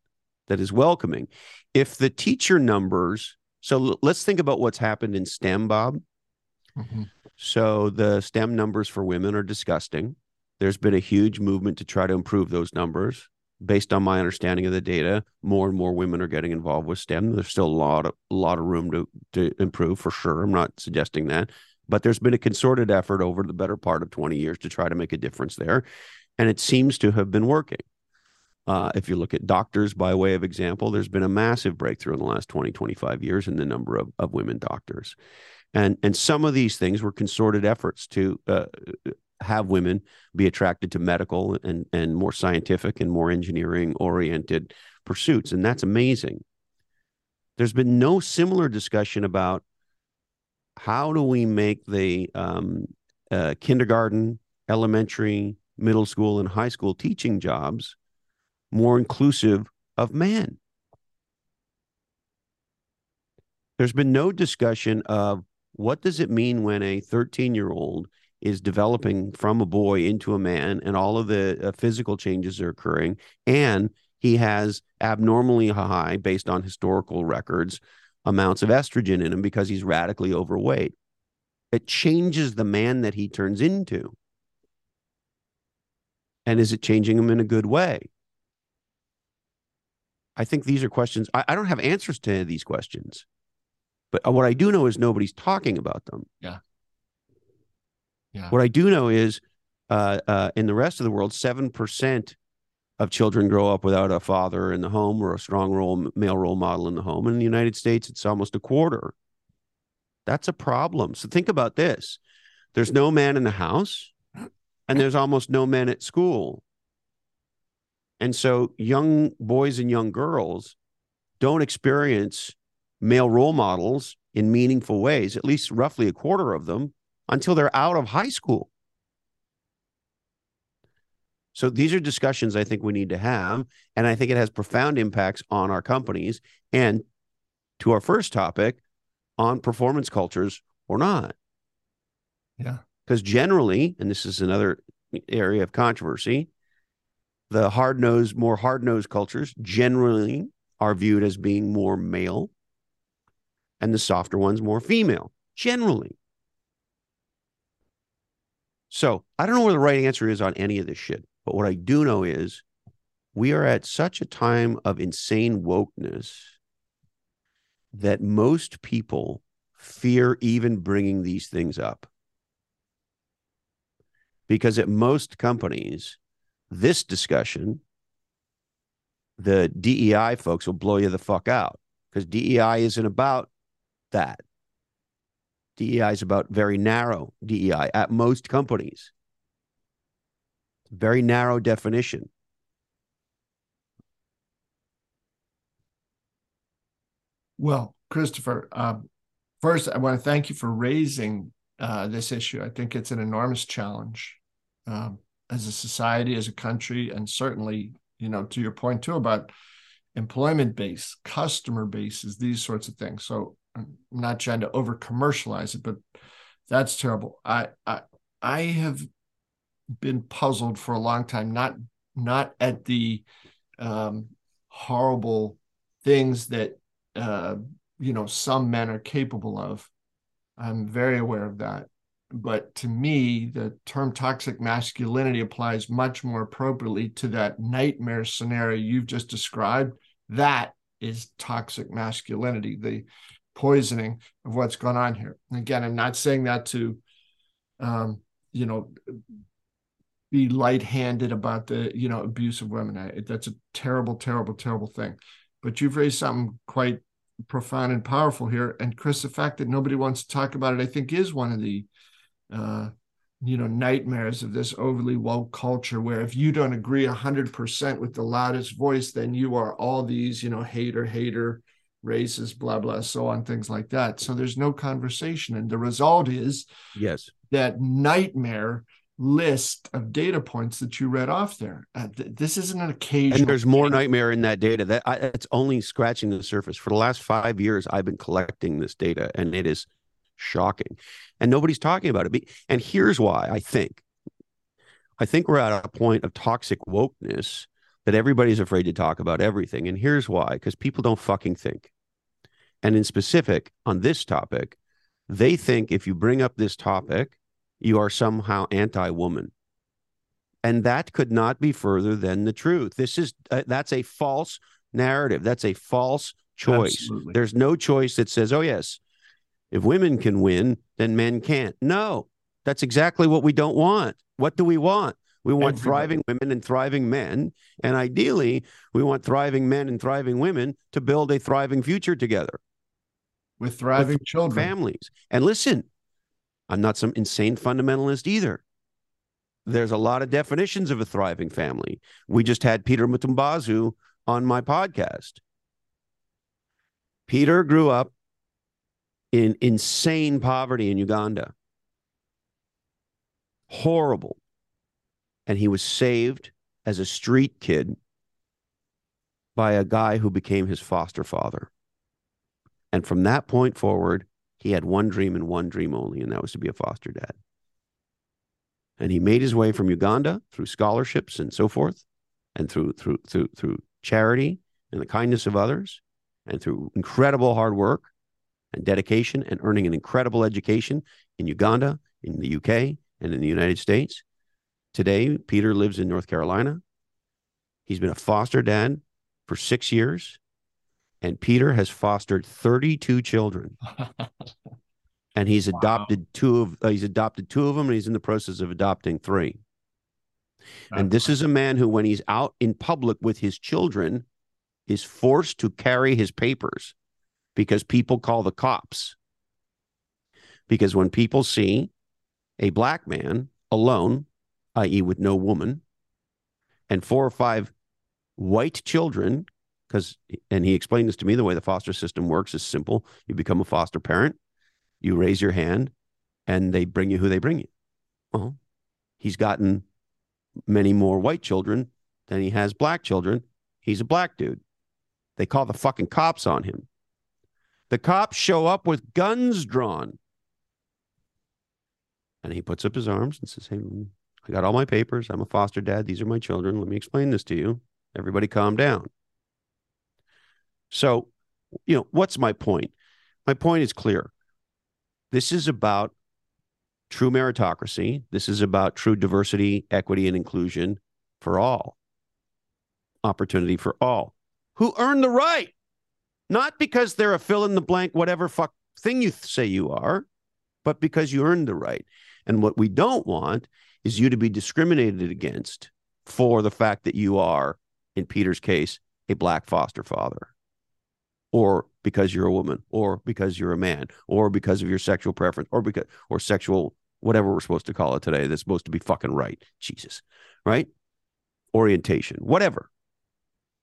that is welcoming? If the teacher numbers, so let's think about what's happened in STEM, Bob. Mm-hmm. So the STEM numbers for women are disgusting. There's been a huge movement to try to improve those numbers based on my understanding of the data, more and more women are getting involved with STEM. There's still a lot of a lot of room to to improve for sure. I'm not suggesting that, but there's been a concerted effort over the better part of 20 years to try to make a difference there, and it seems to have been working. Uh, if you look at doctors by way of example, there's been a massive breakthrough in the last 20, 25 years in the number of, of women doctors. And, and some of these things were concerted efforts to uh, have women be attracted to medical and, and more scientific and more engineering oriented pursuits. And that's amazing. There's been no similar discussion about how do we make the um, uh, kindergarten, elementary, middle school, and high school teaching jobs more inclusive of men. There's been no discussion of what does it mean when a 13 year old is developing from a boy into a man and all of the uh, physical changes are occurring. And he has abnormally high based on historical records amounts of estrogen in him because he's radically overweight. It changes the man that he turns into. And is it changing him in a good way i think these are questions i, I don't have answers to any of these questions but what i do know is nobody's talking about them yeah Yeah. What I do know is uh, uh, in the rest of the world, 7% of children grow up without a father in the home or a strong role male role model in the home. In the United States, it's almost a quarter. That's a problem. So think about this. There's no man in the house and there's almost no men at school. And so young boys and young girls don't experience male role models in meaningful ways, at least roughly a quarter of them, until they're out of high school. So these are discussions I think we need to have. And I think it has profound impacts on our companies and to our first topic on performance cultures or not. Yeah. Because generally, and this is another area of controversy, the hard nosed, more hard nosed cultures generally are viewed as being more male and the softer ones more female, generally. So I don't know where the right answer is on any of this shit. But what I do know is we are at such a time of insane wokeness that most people fear even bringing these things up. Because at most companies, this discussion, the DEI folks will blow you the fuck out because DEI isn't about that. DEI is about very narrow DEI at most companies. Very narrow definition. Well, Christopher, um, first, I want to thank you for raising uh, this issue. I think it's an enormous challenge um, as a society, as a country, and certainly, you know, to your point too about employment base, customer bases, these sorts of things. So I'm not trying to over commercialize it, but that's terrible. I, I I have been puzzled for a long time, not not at the um, horrible things that uh, you know some men are capable of. I'm very aware of that. But to me, the term toxic masculinity applies much more appropriately to that nightmare scenario you've just described. That is toxic masculinity, the poisoning of what's going on here. And again, I'm not saying that to, um, you know, be light-handed about the you know abuse of women. I, that's a terrible, terrible, terrible thing. But you've raised something quite profound and powerful here. And Chris, the fact that nobody wants to talk about it, I think, is one of the uh, you know nightmares of this overly woke culture where if you don't agree 100% with the loudest voice then you are all these you know hater hater racist blah blah so on things like that so there's no conversation and the result is yes that nightmare list of data points that you read off there. Uh, th- this isn't an occasion. And there's more nightmare in that data. That I, it's only scratching the surface. For the last five years, I've been collecting this data, and it is shocking. And nobody's talking about it. And here's why I think. I think we're at a point of toxic wokeness that everybody's afraid to talk about everything. And here's why because people don't fucking think. And in specific, on this topic, they think if you bring up this topic, you are somehow anti woman. And that could not be further than the truth. This is uh, that's a false narrative. That's a false choice. Absolutely. There's no choice that says, "Oh yes, if women can win, then men can't." No. That's exactly what we don't want. What do we want? We want Everybody. thriving women and thriving men. And ideally, we want thriving men and thriving women to build a thriving future together with thriving with children, families. And listen, I'm not some insane fundamentalist either. There's a lot of definitions of a thriving family. We just had Peter Mutabazi on my podcast. Peter grew up in insane poverty in Uganda. Horrible. And he was saved as a street kid by a guy who became his foster father. And from that point forward, he had one dream and one dream only, and that was to be a foster dad. And he made his way from Uganda through scholarships and so forth, and through through through through charity and the kindness of others, and through incredible hard work and dedication and earning an incredible education in Uganda, in the UK, and in the United States. Today, Peter lives in North Carolina. He's been a foster dad for six years and Peter has fostered 32 children. and he's adopted wow. two of uh, he's adopted two of them, and he's in the process of adopting three. That's and this is a man who, when he's out in public with his children, is forced to carry his papers because people call the cops. Because when people see a black man alone, i.e., with no woman, and four or five white children, because, and he explained this to me the way the foster system works is simple. You become a foster parent, you raise your hand, and they bring you who they bring you. Well, he's gotten many more white children than he has black children. He's a black dude. They call the fucking cops on him. The cops show up with guns drawn. And he puts up his arms and says, Hey, I got all my papers. I'm a foster dad. These are my children. Let me explain this to you. Everybody calm down. So, you know, what's my point? My point is clear. This is about true meritocracy. This is about true diversity, equity, and inclusion for all, opportunity for all who earn the right, not because they're a fill in the blank, whatever fuck thing you say you are, but because you earned the right. And what we don't want is you to be discriminated against for the fact that you are, in Peter's case, a black foster father, or because you're a woman, or because you're a man, or because of your sexual preference, or because or sexual whatever we're supposed to call it today. That's supposed to be fucking right. Jesus, right? Orientation, whatever.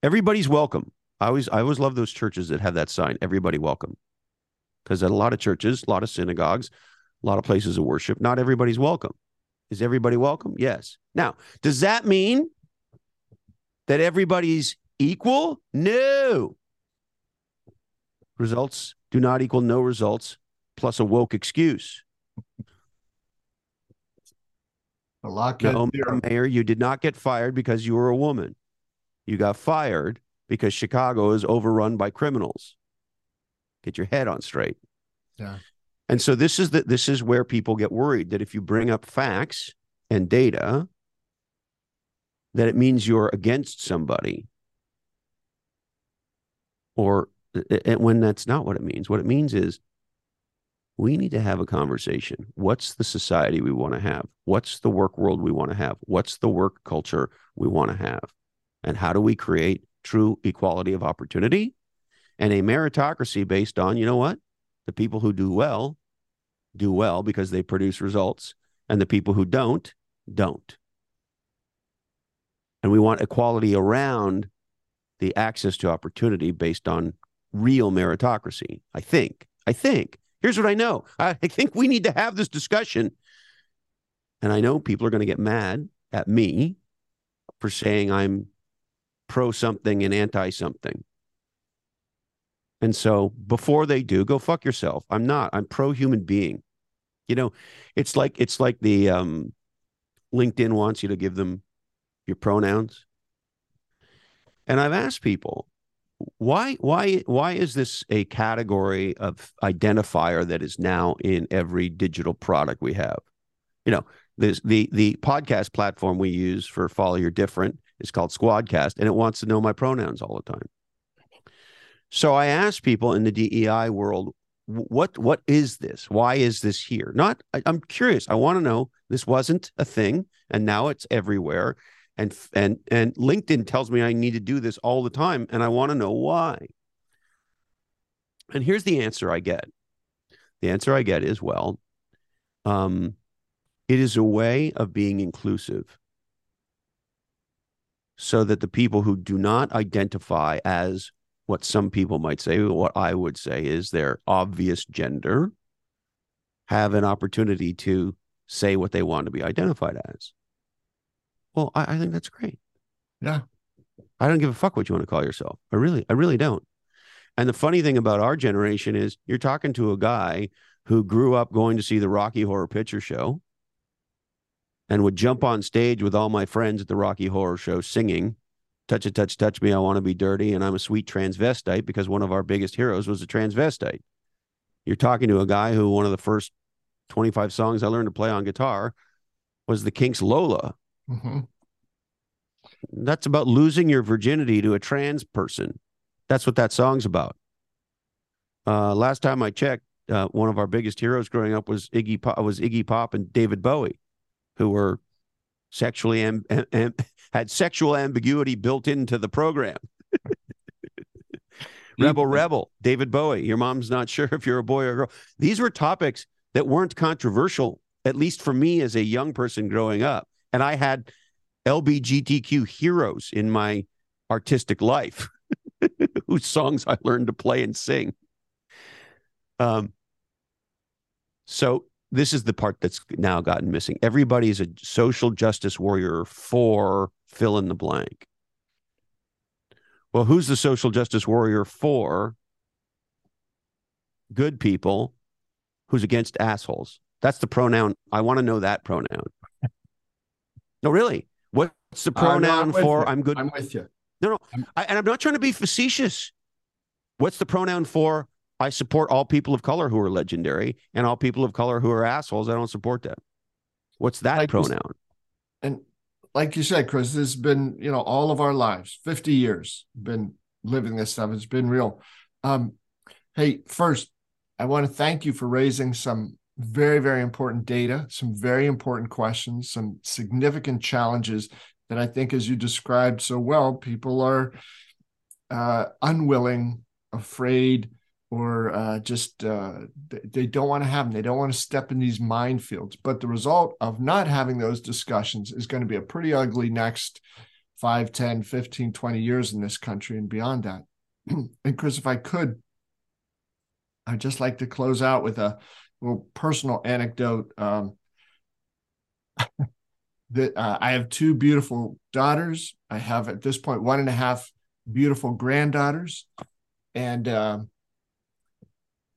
Everybody's welcome. I always I always love those churches that have that sign, everybody welcome. Because at a lot of churches, a lot of synagogues, a lot of places of worship, not everybody's welcome. Is everybody welcome? Yes. Now, does that mean that everybody's equal? No. Results do not equal no results plus a woke excuse. A lot no, Mayor, you did not get fired because you were a woman. You got fired because Chicago is overrun by criminals. Get your head on straight. Yeah. And so this is the, this is where people get worried that if you bring up facts and data, that it means you're against somebody. Or when that's not what it means. What it means is we need to have a conversation. What's the society we want to have? What's the work world we want to have? What's the work culture we want to have? And how do we create true equality of opportunity and a meritocracy based on, you know what? The people who do well do well because they produce results, and the people who don't, don't. And we want equality around the access to opportunity based on real meritocracy. I think. I think. Here's what I know. I think we need to have this discussion. And I know people are going to get mad at me for saying I'm pro something and anti something. And so before they do, go fuck yourself. I'm not. I'm pro human being. You know, it's like it's like the um, LinkedIn wants you to give them your pronouns. And I've asked people, why why why is this a category of identifier that is now in every digital product we have? You know, this the the podcast platform we use for Follow Your Different it's called Squadcast, and it wants to know my pronouns all the time. So I ask people in the DEI world, what what is this? Why is this here? Not I, I'm curious. I want to know. This wasn't a thing, and now it's everywhere. And and and LinkedIn tells me I need to do this all the time, and I want to know why. And here's the answer I get. The answer I get is well, um, it is a way of being inclusive so that the people who do not identify as what some people might say, what I would say is their obvious gender, have an opportunity to say what they want to be identified as. Well, I, I think that's great. Yeah. I don't give a fuck what you want to call yourself. I really, I really don't. And the funny thing about our generation is you're talking to a guy who grew up going to see the Rocky Horror Picture Show and would jump on stage with all my friends at the Rocky Horror Show singing, Touch it, touch, touch me. I want to be dirty. And I'm a sweet transvestite because one of our biggest heroes was a transvestite. You're talking to a guy who one of the first 25 songs I learned to play on guitar was the Kinks Lola. Mm-hmm. That's about losing your virginity to a trans person. That's what that song's about. Uh, last time I checked, uh, one of our biggest heroes growing up was Iggy Pop, was Iggy Pop and David Bowie, who were sexually am- had sexual ambiguity built into the program. rebel, rebel, David Bowie. Your mom's not sure if you're a boy or a girl. These were topics that weren't controversial, at least for me as a young person growing up. And I had LBGTQ heroes in my artistic life whose songs I learned to play and sing. Um, so this is the part that's now gotten missing. Everybody is a social justice warrior for fill in the blank. Well, who's the social justice warrior for? Good people who's against assholes. That's the pronoun. I want to know that pronoun. No, really. What's the pronoun no, for? You. I'm good. I'm with you. No, no. I, and I'm not trying to be facetious. What's the pronoun for? I support all people of color who are legendary and all people of color who are assholes. I don't support them. What's that like pronoun? And like you said, Chris, this has been, you know, all of our lives, 50 years, been living this stuff. It's been real. Um, hey, first, I want to thank you for raising some very, very important data, some very important questions, some significant challenges that I think, as you described so well, people are uh, unwilling, afraid, or uh, just uh, they don't want to have them. They don't want to step in these minefields. But the result of not having those discussions is going to be a pretty ugly next 5, 10, 15, 20 years in this country and beyond that. and Chris, if I could, I'd just like to close out with a little personal anecdote. Um, that uh, I have two beautiful daughters. I have at this point one and a half beautiful granddaughters, and uh,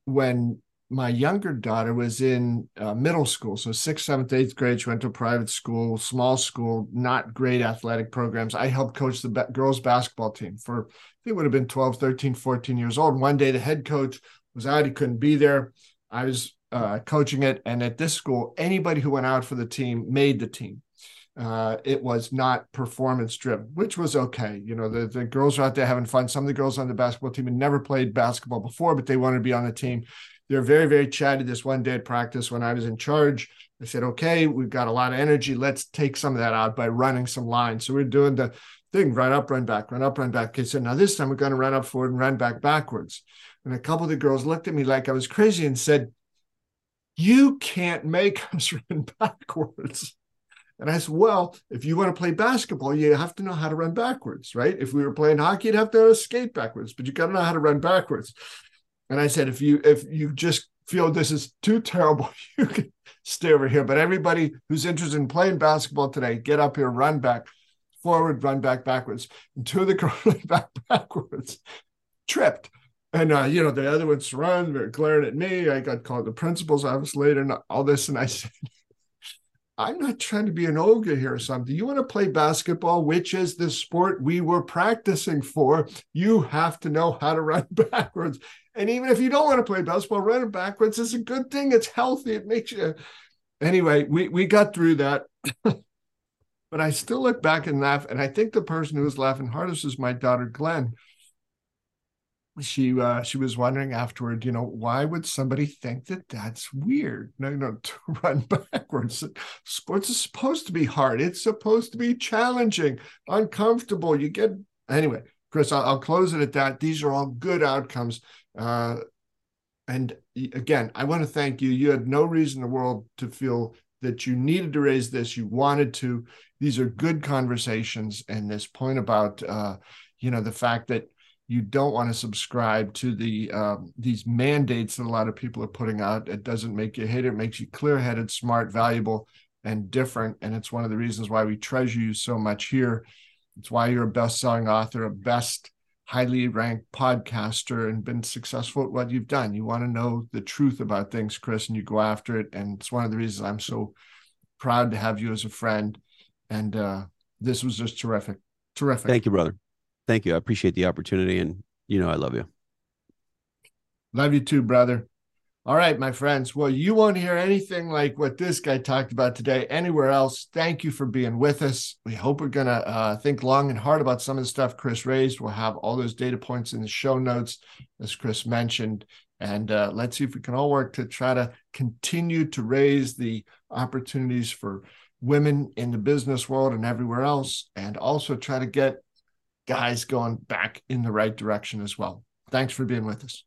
when my younger daughter was in uh, middle school, so sixth, seventh, eighth grade, she went to a private school, small school, not great athletic programs. I helped coach the ba- girls basketball team for, I think it would have been 12, 13, 14 years old. One day the head coach was out, he couldn't be there. I was uh, coaching it. And at this school, anybody who went out for the team made the team. Uh, it was not performance driven, which was okay. You know, the, the girls are out there having fun. Some of the girls on the basketball team had never played basketball before, but they wanted to be on the team. They're very, very chatty. This one day at practice, when I was in charge, I said, okay, we've got a lot of energy. Let's take some of that out by running some lines. So we're doing the thing run up, run back, run up, run back. Okay, so now this time we're going to run up forward and run back backwards. And a couple of the girls looked at me like I was crazy and said, You can't make us run backwards. And I said, well, if you want to play basketball, you have to know how to run backwards, right? If we were playing hockey, you'd have to skate backwards, but you got to know how to run backwards. And I said, if you if you just feel this is too terrible, you can stay over here. But everybody who's interested in playing basketball today, get up here, run back, forward, run back backwards. And two of the girls back backwards, tripped. And uh, you know, the other ones run, they're glaring at me. I got called the principal's office later and all this. And I said, I'm not trying to be an ogre here or something. You want to play basketball, which is the sport we were practicing for. You have to know how to run backwards. And even if you don't want to play basketball, running backwards is a good thing. It's healthy. It makes you. Anyway, we, we got through that. but I still look back and laugh. And I think the person who was laughing hardest is my daughter, Glenn she uh, she was wondering afterward, you know, why would somebody think that that's weird? No, no, to run backwards. Sports is supposed to be hard. It's supposed to be challenging, uncomfortable. You get anyway, Chris. I'll, I'll close it at that. These are all good outcomes. Uh, and again, I want to thank you. You had no reason in the world to feel that you needed to raise this. You wanted to. These are good conversations, and this point about uh, you know the fact that you don't want to subscribe to the um, these mandates that a lot of people are putting out. It doesn't make you hate it, it makes you clear headed, smart, valuable, and different. And it's one of the reasons why we treasure you so much here. It's why you're a best selling author, a best highly ranked podcaster, and been successful at what you've done. You want to know the truth about things, Chris, and you go after it. And it's one of the reasons I'm so proud to have you as a friend. And uh, this was just terrific. Terrific. Thank you, brother. Thank you. I appreciate the opportunity and you know I love you. Love you too, brother. All right, my friends. Well, you won't hear anything like what this guy talked about today anywhere else. Thank you for being with us. We hope we're going to uh, think long and hard about some of the stuff Chris raised. We'll have all those data points in the show notes, as Chris mentioned. And uh, let's see if we can all work to try to continue to raise the opportunities for women in the business world and everywhere else, and also try to get guys going back in the right direction as well. Thanks for being with us.